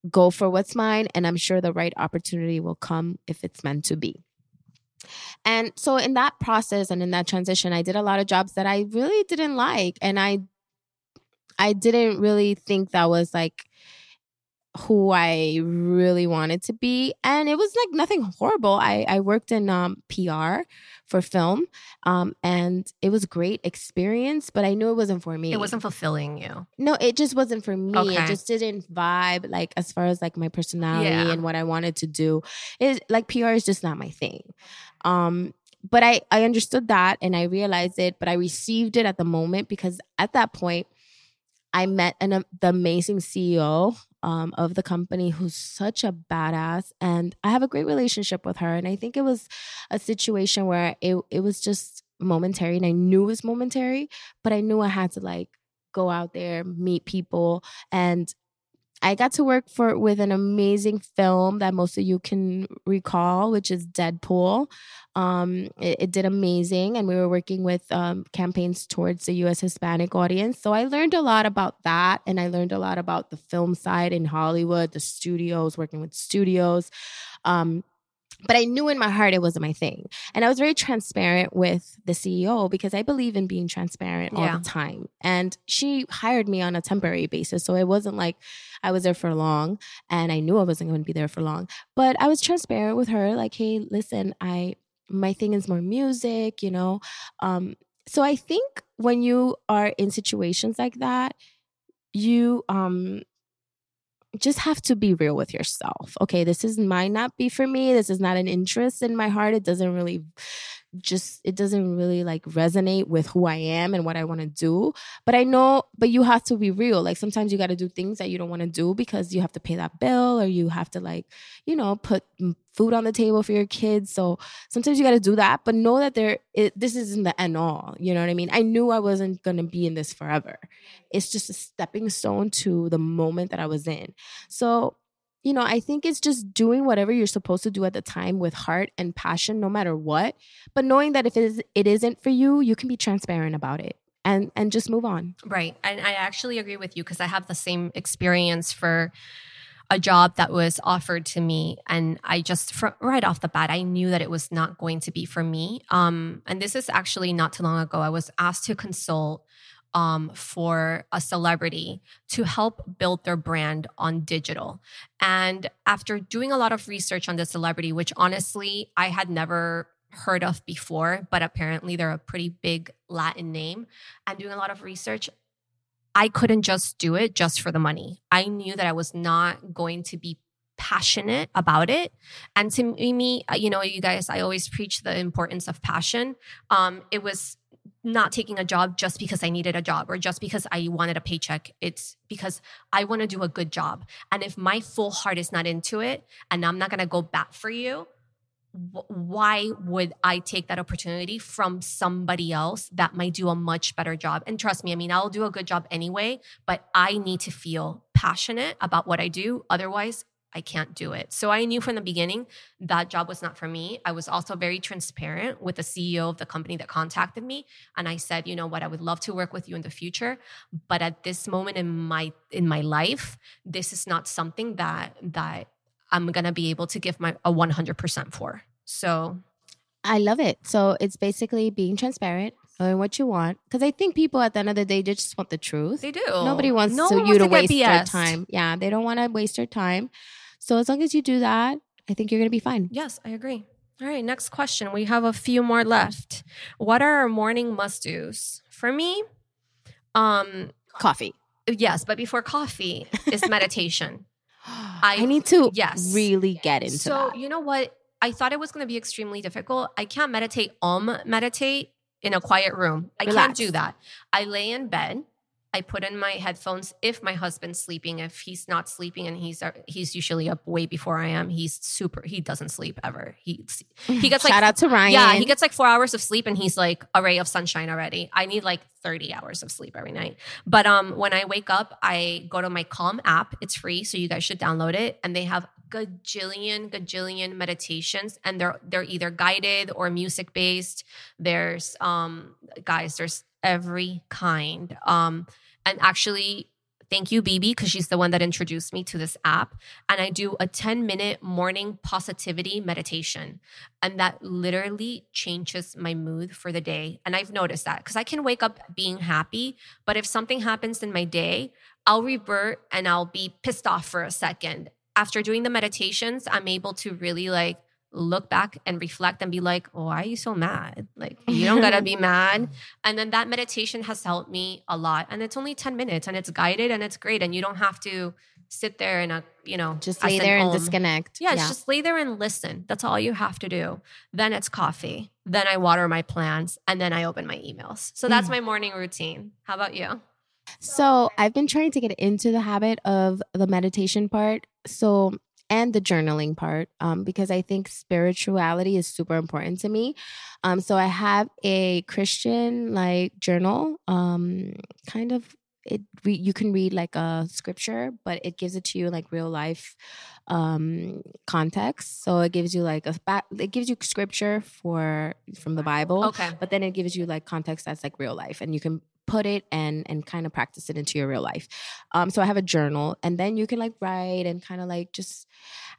go for what's mine. And I'm sure the right opportunity will come if it's meant to be. And so, in that process and in that transition, I did a lot of jobs that I really didn't like. And I I didn't really think that was like who I really wanted to be. And it was like nothing horrible. I, I worked in um, PR for film um, and it was great experience, but I knew it wasn't for me. It wasn't fulfilling you. No, it just wasn't for me. Okay. It just didn't vibe like as far as like my personality Yeah. and what I wanted to do. It like PR is just not my thing. Um but I I understood that and I realized it, but I received it at the moment because at that point I met an the amazing CEO um, of the company who's such a badass and I have a great relationship with her and I think it was a situation where it it was just momentary and I knew it was momentary but I knew I had to like go out there meet people and I got to work for with an amazing film that most of you can recall, which is Deadpool. Um, it, it did amazing, and we were working with um, campaigns towards the U.S. Hispanic audience. So I learned a lot about that, and I learned a lot about the film side in Hollywood, the studios, working with studios. Um, but I knew in my heart it wasn't my thing. And I was very transparent with the CEO because I believe in being transparent all Yeah. the time. And she hired me on a temporary basis. So it wasn't like I was there for long and I knew I wasn't going to be there for long. But I was transparent with her like, hey, listen, I my thing is more music, you know. Um so I think when you are in situations like that, you um just have to be real with yourself. Okay, this is might not be for me. This is not an interest in my heart. It doesn't really just it doesn't really like resonate with who I am and what I want to do. But I know but you have to be real. Like sometimes you got to do things that you don't want to do because you have to pay that bill or you have to like, you know, put food on the table for your kids. So sometimes you got to do that, but know that there it, this isn't the end all. You know what I mean? I knew I wasn't going to be in this forever. It's just a stepping stone to the moment that I was in. So, you know, I think it's just doing whatever you're supposed to do at the time with heart and passion, no matter what. But knowing that if it, is, it isn't for you, you can be transparent about it and and just move on. Right. And I actually agree with you because I have the same experience for a job that was offered to me and I just right off the bat I knew that it was not going to be for me. Um and this is actually not too long ago I was asked to consult um, for a celebrity to help build their brand on digital. And after doing a lot of research on the celebrity, which honestly I had never heard of before, but apparently they're a pretty big Latin name, and doing a lot of research, I couldn't just do it just for the money. I knew that I was not going to be passionate about it. And to me, uh, you know, you guys, I always preach the importance of passion. Um, it was not taking a job just because I needed a job or just because I wanted a paycheck. It's because I want to do a good job. And if my full heart is not into it and I'm not going to go back for you, why would I take that opportunity from somebody else that might do a much better job? And trust me, I mean, I'll do a good job anyway, but I need to feel passionate about what I do. Otherwise, I can't do it. So I knew from the beginning that job was not for me. I was also very transparent with the CEO of the company that contacted me and I said, you know what, I would love to work with you in the future, but at this moment in my in my life, this is not something that that I'm going to be able to give my a 100% for. So, I love it. So it's basically being transparent, what you want. Because I think people at the end of the day they just want the truth. they do. Nobody wants No to, you to wants waste their time. Yeah, they don't want to waste their time. So as long as you do that, I think you're gonna be fine. Yes, I agree. All right, next question. We have a few more left. What are our morning must-dos? For me, um Coffee. yes, but before coffee is meditation. I, need to yes. really get into it. so that. you know what? I thought it was going to be extremely difficult. I can't meditate, um, meditate in a quiet room. I can't do that. I lay in bed. I put in my headphones if my husband's sleeping. If he's not sleeping, and he's uh, he's usually up way before I am. He's super. He doesn't sleep ever. He he gets like Shout out to Ryan. yeah, he gets like four hours of sleep and he's like a ray of sunshine already. I need like 30 hours of sleep every night. But um when I wake up, I go to my Calm app. It's free, so you guys should download it. And they have gajillion, gajillion meditations, and they're they're either guided or music based. There's um guys, there's every kind. Um and actually thank you, BB, because she's the one that introduced me to this app. And I do a 10 minute morning positivity meditation. And that literally changes my mood for the day. And I've noticed that because I can wake up being happy, but if something happens in my day, I'll revert and I'll be pissed off for a second. After doing the meditations, I'm able to really like look back and reflect and be like, why are you so mad? Like, you don't gotta be mad. And then that meditation has helped me a lot. And it's only 10 minutes and it's guided and it's great. And you don't have to sit there and, uh, you know, Just lay there and disconnect. Yeah, it's just lay there and listen. That's all you have to do. Then it's coffee. Then I water my plants and then I open my emails. So that's Mm. my morning routine. How about you? So I've been trying to get into the habit of the meditation part. So and the journaling part, um, because I think spirituality is super important to me. Um, so I have a Christian like journal, um, kind of. It re- you can read like a scripture, but it gives it to you like real life um context. So it gives you like a it gives you scripture for from the Bible Okay. but then it gives you like context that's like real life and you can put it and and kind of practice it into your real life. Um so i have a journal and then you can like write and kind of like just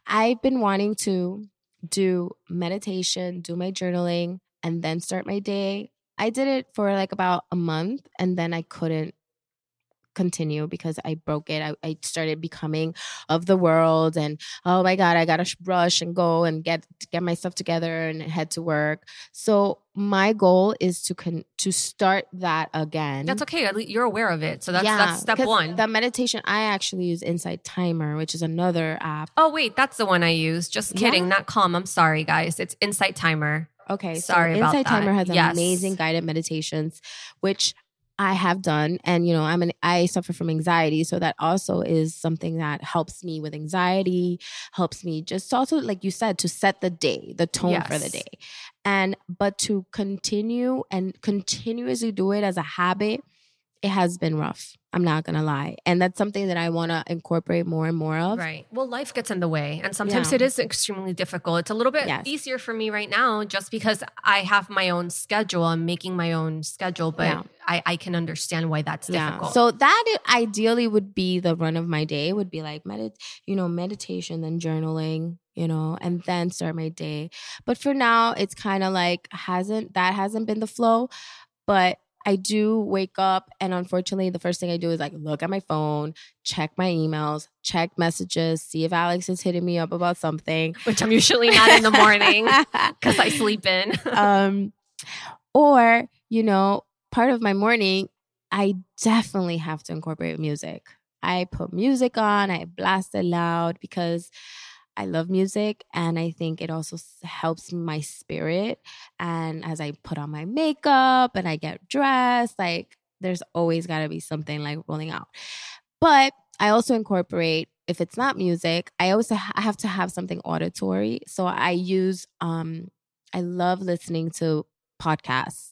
i've been wanting to do meditation do my journaling and then start my day. I did it for like about a month and then i couldn't continue because I broke it. I, I started becoming of the world and oh my god, I gotta rush and go and get get myself together and head to work. So my goal is to con- to start that again. That's okay. You're aware of it. So that's that's step one. The meditation I actually use Insight Timer, which is another app. oh, wait, that's the one I use. Just Yeah? kidding. Not Calm. I'm sorry, guys. It's Insight Timer. Okay, Sorry so Insight Timer has Yes. amazing guided meditations, which I have done, and you know, I'm an I suffer from anxiety, so that also is something that helps me with anxiety, helps me just also, like you said, to set the day, the tone for the day, and but to continue and continuously do it as a habit, it has been rough. I'm not gonna lie, and that's something that I want to incorporate more and more of. Right. Well, life gets in the way, and sometimes Yeah. it is extremely difficult. It's a little bit Yes. easier for me right now just because I have my own schedule. I'm making my own schedule, but Yeah. I, I can understand why that's difficult. So that ideally would be the run of my day would be like medit you know, meditation, then journaling, you know, and then start my day. But for now, it's kind of like hasn't that hasn't been the flow, but I do wake up and unfortunately the first thing I do is like look at my phone, check my emails, check messages, see if Alex is hitting me up about something. which I'm usually not in the morning because I sleep in. um, or you know, part of my morning, I definitely have to incorporate music. I put music on, I blast it loud because I love music and I think it also helps my spirit. And as I put on my makeup and I get dressed, like there's always got to be something like rolling out. But I also incorporate if it's not music, I also ha- have to have something auditory. So I use um I love listening to podcasts.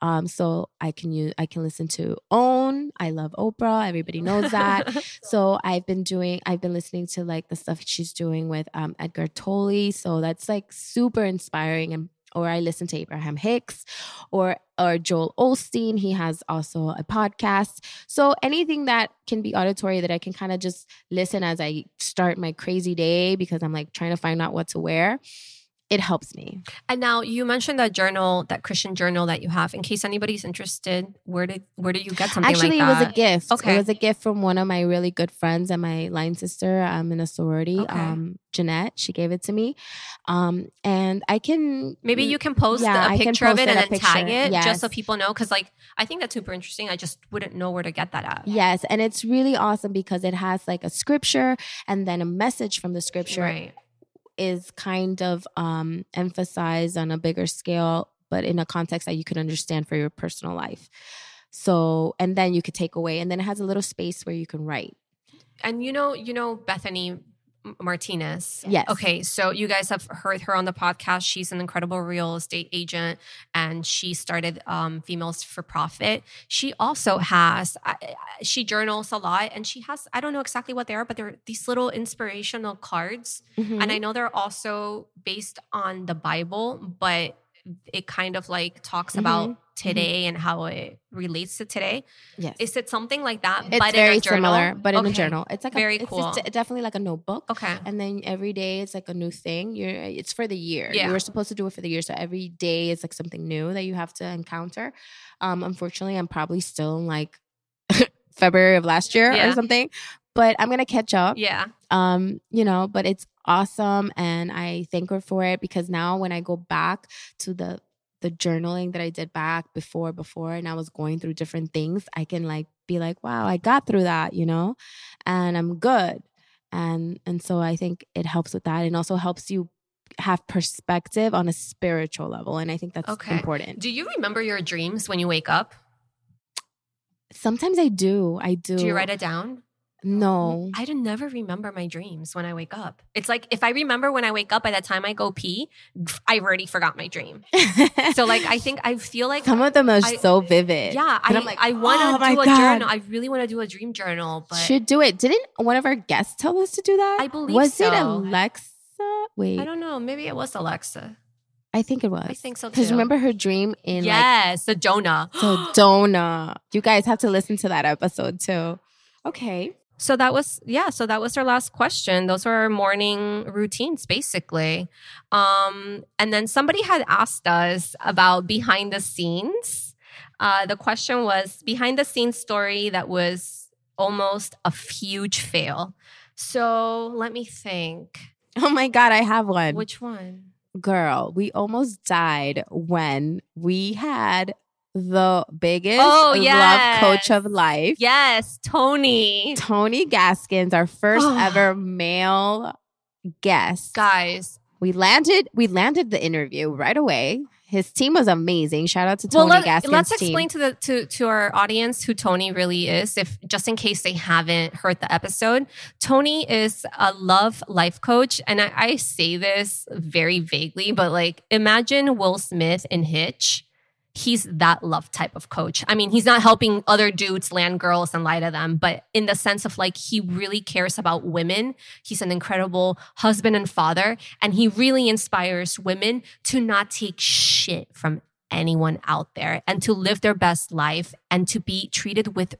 Um so I can use I can listen to Own. I love Oprah. Everybody knows that. So I've been doing, I've been listening to like the stuff she's doing with um, Eckhart Tolle. So that's like super inspiring. And or I listen to Abraham Hicks or or Joel Osteen. He has also a podcast. So anything that can be auditory that I can kind of just listen as I start my crazy day because I'm like trying to find out what to wear. It helps me. and now you mentioned that journal, that Christian journal that you have. In case anybody's interested, where did where do you get something like that? Actually, like it was a gift. Okay. It was a gift from one of my really good friends and my line sister. I'm in a sorority. Okay. Um, Jeanette, she gave it to me. Um, and I can Maybe you can post Yeah, a picture of post it and then tag picture. it just so people know. Because like I think that's super interesting. I just wouldn't know where to get that at. Yes, and it's really awesome because it has like a scripture and then a message from the scripture Right. Is kind of um emphasized on a bigger scale, but in a context that you can understand for your personal life. So, and then you could take away, and then it has a little space where you can write. And you know, you know Bethany Martinez. Yes. Okay, so you guys have heard her on the podcast. She's an incredible real estate agent, and she started um, Females for Profit. She also has I- she journals a lot, and she has I don't know exactly what they are, but they're these little inspirational cards, Mm-hmm. and I know they're also based on the Bible, but it kind of like talks about today and how it relates to today. Yes. Is it something like that? It's but very in a journal? similar, but in a journal. It's like Very a, it's cool. just definitely like a notebook. Okay. And then every day it's like a new thing. You're it's for the year. Yeah. You were supposed to do it for the year. So every day is like something new that you have to encounter. Um, unfortunately, I'm probably still in like February of last year Yeah. or something. But I'm gonna catch up. Yeah. Um, you know, but it's awesome and I thank her for it because now when I go back to the the journaling that I did back before before and I was going through different things, I can like be like, wow, I got through that, you know? And I'm good. And and so I think it helps with that and also helps you have perspective on a spiritual level and I think that's Okay. important. Do you remember your dreams when you wake up? Sometimes I do. I do. Do you write it down? No. I don't never remember my dreams when I wake up. It's like if I remember when I wake up by the time I go pee, I've already forgot my dream. So like I think I feel like some of them are I- so vivid. yeah, I And I'm like, I want to oh do a God. journal. I really want to do a dream journal, but should do it. Didn't one of our guests tell us to do that? I believe was it. Alexa? Wait, I I, don't know. Maybe it was Alexa. I think it was. I think so Because remember her dream in yes, the Jonah. like Sedona. You guys have to listen to that episode too. Okay. So that was yeah, so that was our last question. Those were our morning routines basically. Um and then somebody had asked us about behind the scenes. Uh the question was behind the scenes story that was almost a huge fail. So let me think. Oh my God, I have one. Which one? Girl, we almost died when we had the biggest Oh, love coach of life. Yes, Tony. Tony Gaskins, our first ever male guest. Guys, We landed we landed the interview right away. His team was amazing. Shout out to Tony well, let, Gaskins' let's team. explain to the to to our audience who Tony really is. If just in case they haven't heard the episode, Tony is a love life coach, and I, I say this very vaguely, but like imagine Will Smith in Hitch. He's that love type of coach. I mean, he's not helping other dudes land girls and lie to them, but in the sense of like he really cares about women. He's an incredible husband and father, and he really inspires women to not take shit from anyone out there and to live their best life and to be treated with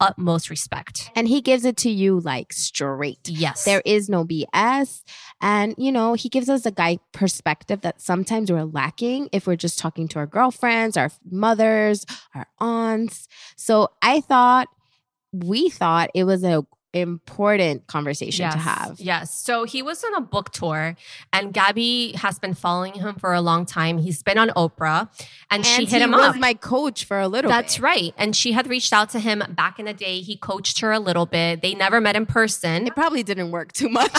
utmost respect. and he gives it to you like straight. Yes. There is no BS. And, you know, he gives us a guy perspective that sometimes we're lacking if we're just talking to our girlfriends, our mothers, our aunts. So I thought, we thought it was a important conversation to have. Yes. So he was on a book tour and Gabby has been following him for a long time. He's been on Oprah and, she And hit he him was up. my coach for a little bit. That's bit. right. And she had reached out to him back in the day. He coached her a little bit. They never met in person. It probably didn't work too much.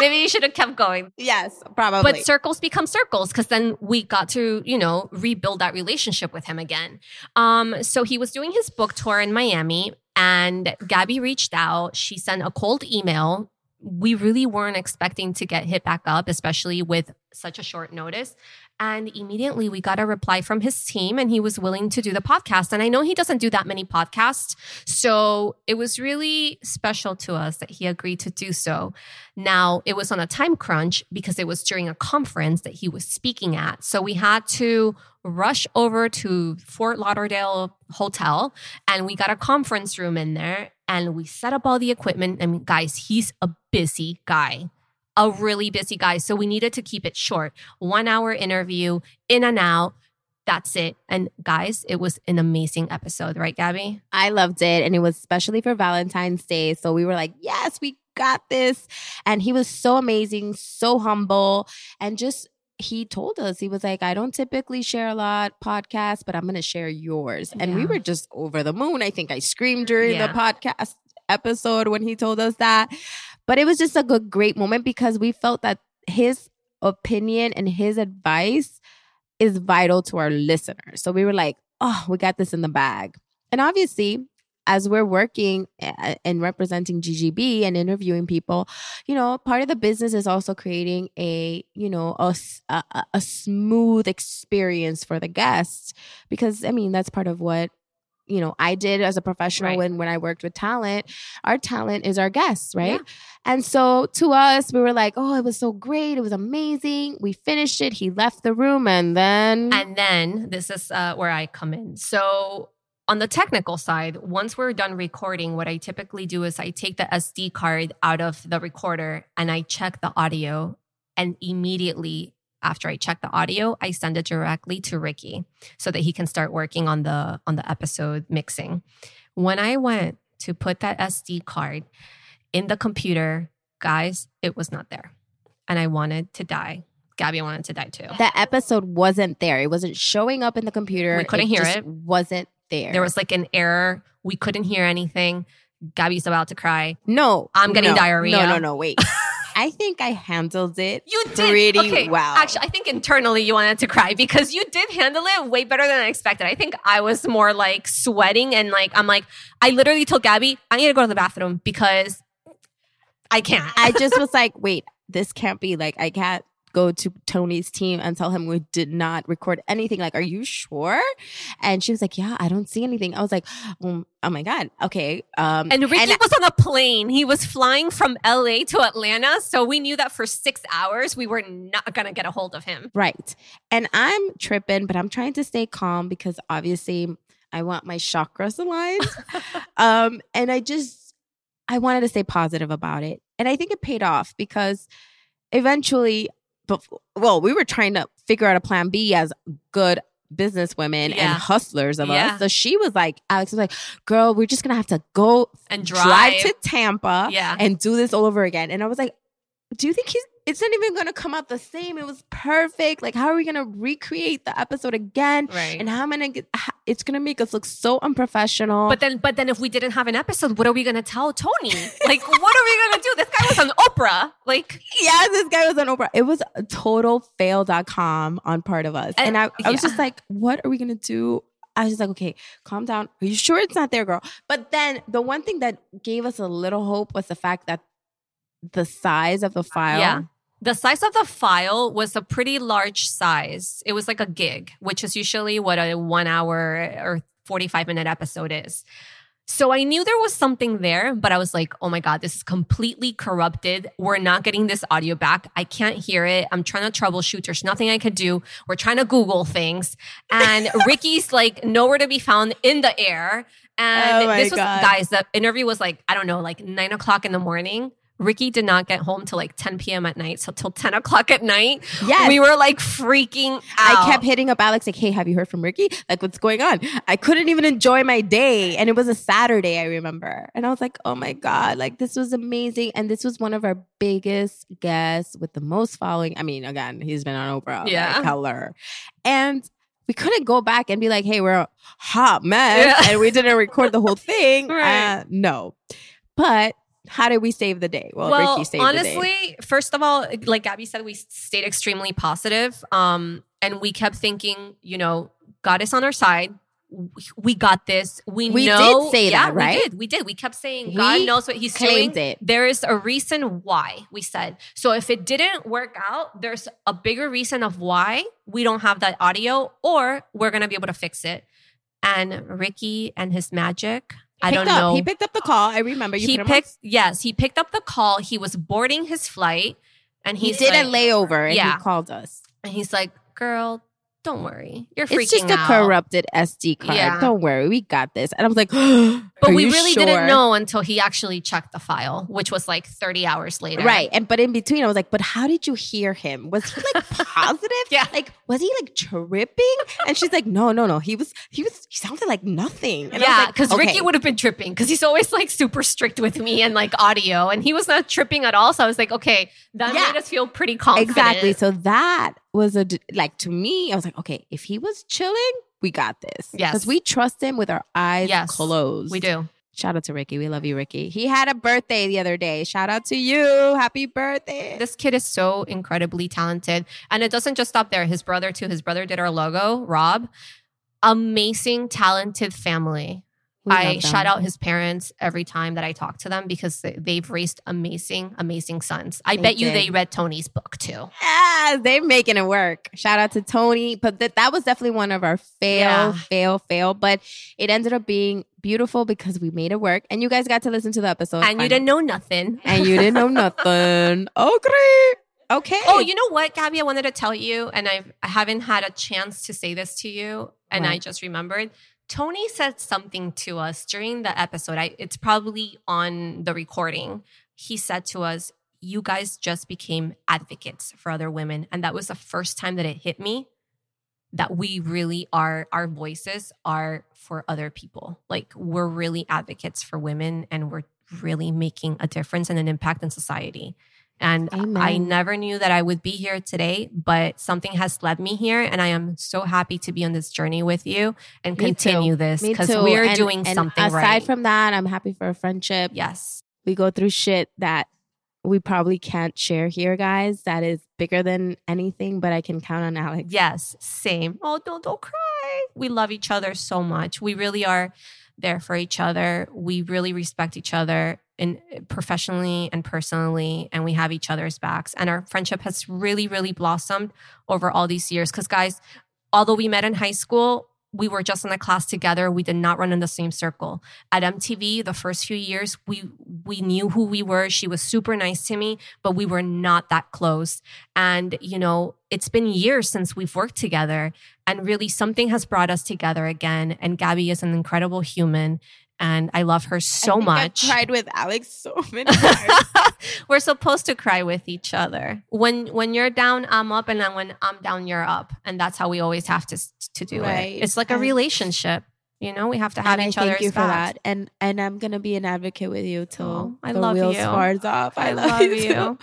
Maybe you should have kept going. yes, probably. But circles become circles because then we got to, you know, rebuild that relationship with him again. Um, so he was doing his book tour in Miami and Gabby reached out. She sent a cold email. We really weren't expecting to get hit back up, especially with such a short notice. And immediately we got a reply from his team and he was willing to do the podcast. And I know he doesn't do that many podcasts. So it was really special to us that he agreed to do so. Now, it was on a time crunch because it was during a conference that he was speaking at. So we had to rush over to Fort Lauderdale Hotel and we got a conference room in there and we set up all the equipment. Mean, guys, he's a busy guy. A really busy guy. So we needed to keep it short. One hour interview, in and out. That's it. And guys, it was an amazing episode, right, Gabby? I loved it. And it was especially for Valentine's Day. So we were like, yes, we got this. And he was so amazing, so humble. And just, he told us, he was like, I don't typically share a lot podcasts, but I'm going to share yours. And we were just over the moon. I think I screamed during Yeah. the podcast episode when he told us that. But it was just a good, great moment because we felt that his opinion and his advice is vital to our listeners. So we were like, oh, we got this in the bag. And obviously, as we're working uh, and representing GGB and interviewing people, you know, part of the business is also creating a, you know, a a smooth experience for the guests because I mean, that's part of what you know I did as a professional Right. when when I worked with talent. Our talent is our guests, right? Yeah. And so to us, we were like, "Oh, it was so great! It was amazing." We finished it. He left the room, and then And then this is uh, where I come in. So, on the technical side, once we're done recording, what I typically do is I take the SD card out of the recorder and I check the audio. And immediately after I check the audio, I send it directly to Ricky so that he can start working on the on the episode mixing. When I went to put that SD card in the computer, guys, it was not there. And I wanted to die. Gabby wanted to die too. that episode wasn't there. It wasn't showing up in the computer. We couldn't hear just it. Wasn't there. There was like an error. We couldn't hear anything. Gabby's about to cry. no. I'm getting no, diarrhea. No, no, no. Wait. I think I handled it. You did pretty okay, well. Actually, I think internally you wanted to cry because you did handle it way better than I expected. I think I was more like sweating and like I'm like I literally told Gabby I need to go to the bathroom because I can't. I just was like, wait, this can't be like I can't go to Tony's team and tell him we did not record anything. Like, are you sure? And she was like, Yeah, I don't see anything. I was like, um, oh my God. Okay. Um and Ricky was on a plane. He was flying from LA to Atlanta. So we knew that for six hours we were not going to get a hold of him. Right. And I'm tripping, but I'm trying to stay calm because obviously I want my chakras aligned. um, and I just I wanted to stay positive about it. And I think it paid off because eventually but well, we were trying to figure out a plan B as good business women Yeah. and hustlers of Yeah. us. So she was like, Alex was like, girl, we're just gonna have to go And drive, drive. to Tampa Yeah. and do this all over again. And I was like, do you think he's it's not even gonna come out the same? It was perfect. Like, how are we gonna recreate the episode again? Right. And how am I gonna get it's gonna make us look so unprofessional. But then, but then, if we didn't have an episode, what are we gonna tell Tony? Like, what are we gonna do? This guy was on Oprah. Like, yeah, this guy was on Oprah. It was a total fail.com on part of us. And, And- I, I was yeah. just like, what are we gonna do? I was just like, okay, calm down. Are you sure it's not there, girl? But then the one thing that gave us a little hope was the fact that the size of the file. yeah, the size of the file was a pretty large size. It was like a gig, which is usually what a one hour or forty five minute episode is. So I knew there was something there, but I was like, oh my God, this is completely corrupted. We're not getting this audio back. I can't hear it. I'm trying to troubleshoot. There's nothing I could do. We're trying to Google things. And Ricky's like nowhere to be found in the air. And Oh this was, God. guys, the interview was like, I don't know, like nine o'clock in the morning. Ricky did not get home till like 10 p.m. at night. So till 10 o'clock at night, Yes. we were like freaking out. I kept hitting up Alex like, "Hey, have you heard from Ricky? Like, what's going on?" I couldn't even enjoy my day, and it was a Saturday, I remember, and I was like, "Oh my god, like this was amazing!" And this was one of our biggest guests with the most following. I mean, again, he's been on Oprah, Yeah. like color, and we couldn't go back and be like, "Hey, we're a hot mess," Yeah. and we didn't record the whole thing. Right. Uh, no, but how did we save the day? Well, well, Ricky saved honestly, first of all, like Gabby said, we stayed extremely positive. Um, and we kept thinking, you know, God is on our side. We got this. We, We know. did say yeah, that, right? We did. We did. We kept saying We God knows what He's doing. it. There is a reason why we said. So if it didn't work out, there's a bigger reason of why we don't have that audio, or we're gonna be able to fix it. And Ricky and his magic. I Picked don't up. know He picked up the call. I remember you he picked yes he picked up the call he was boarding his flight and he did like, a layover and Yeah. he called us. and he's like girl don't worry you're freaking It's just a corrupted SD card. Yeah. Don't worry, we got this. And I was like, but "Are we really sure?" didn't know until he actually checked the file which was like 30 hours later Right. And but in between, I was like, but how did you hear him? Was he like positive? Yeah. Like, was he like tripping? And she's like, no, no, no. He was, he was, he sounded like nothing. And I was yeah, like, because okay. Ricky would have been tripping because he's always like super strict with me and like audio, and he was not tripping at all. So I was like, okay, that Yeah. made us feel pretty confident. Exactly. So that was a like, to me, I was like, okay, if he was chilling, we got this. Yes. Because we trust him with our eyes Yes, closed. we do. Shout out to Ricky. We love you, Ricky. He had a birthday the other day. Shout out to you. Happy birthday. This kid is so incredibly talented. And it doesn't just stop there. His brother, too. His brother did our logo, Rob. Amazing, talented family. We I shout out his parents every time that I talk to them because they- they've raised amazing, amazing sons. I They bet you they read Tony's book too. Yes, they're making it work. Shout out to Tony. But that that was definitely one of our fail, Yeah. fail, fail. But it ended up being beautiful because we made it work. And you guys got to listen to the episode. and you didn't know nothing. and you didn't know nothing. Okay. Okay. Oh, you know what, Gabby? I wanted to tell you, and I've, I haven't had a chance to say this to you, and I just remembered. Tony said something to us during the episode. I, it's probably on the recording. He said to us, You guys just became advocates for other women. And that was the first time that it hit me that we really are, our voices are for other people. Like we're really advocates for women and we're really making a difference and an impact in society. And I never knew that I would be here today, but something has led me here. And I am so happy to be on this journey with you and Me too. continue this Me because too. we're And- doing and something aside right. from that, I'm happy for a friendship. yes. We go through shit that we probably can't share here, guys. That is bigger than anything, but I can count on Alex. Yes. Same. Oh, don't, don't cry. We love each other so much. We really are there for each other. We really respect each other in professionally and personally, and we have each other's backs. And our friendship has really, really blossomed over all these years. Because, guys, although we met in high school, we were just in a class together. We did not run in the same circle. At MTV, the first few years, we we knew who we were. She was super nice to me, but we were not that close. And you know, it's been years since we've worked together, and really something has brought us together again. And Gabby is an incredible human, and I love her so I much. cried with Alex so many times. We're supposed to cry with each other. When when you're down, I'm up, and then when I'm down, you're up, and that's how we always have to to do Right. it. It's like a relationship. You know, we have to have and I each thank other's you for backs. that. And and I'm gonna be an advocate with you till Oh, I the love wheels you. off. I, I love, love you. too. All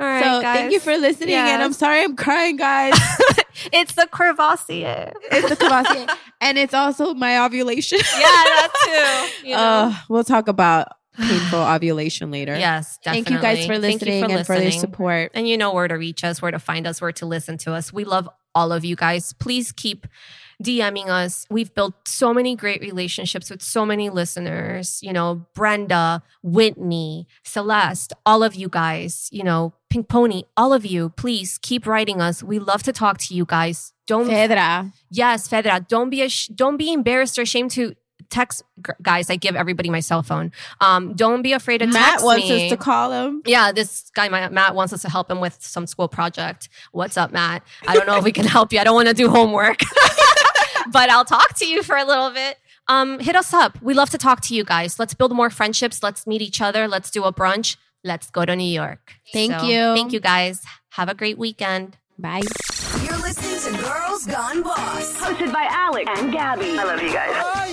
right, so guys. thank you for listening. And I'm sorry I'm crying, guys. It's the Courvoisier. it's the Kavasi, and it's also my ovulation. yeah, that too. You know? Uh, we'll talk about painful ovulation later. yes, definitely. Thank you guys for listening and for your support. And you know where to reach us, where to find us, where to listen to us. We love all of you guys. Please keep DMing us. We've built so many great relationships with so many listeners. You know, Brenda, Whitney, Celeste, all of you guys, you know, Pink Pony, all of you, please keep writing us. We love to talk to you guys. Don't Fedra. Yes, Fedra, don't be ash- don't be embarrassed or ashamed to text G- guys. I give everybody my cell phone. Um, don't be afraid to text. Matt text wants me. us to call him. yeah, this guy, my, Matt, wants us to help him with some school project. What's up, Matt? I don't know if we can help you. I don't want to do homework, but I'll talk to you for a little bit. Um, hit us up. We love to talk to you guys. Let's build more friendships. Let's meet each other. Let's do a brunch. Let's go to New York. Thank So, you. Thank you, guys. Have a great weekend. Bye. You're listening to Girls Gone Boss. Hosted by Alex and Gabby. I love you guys. Yeah.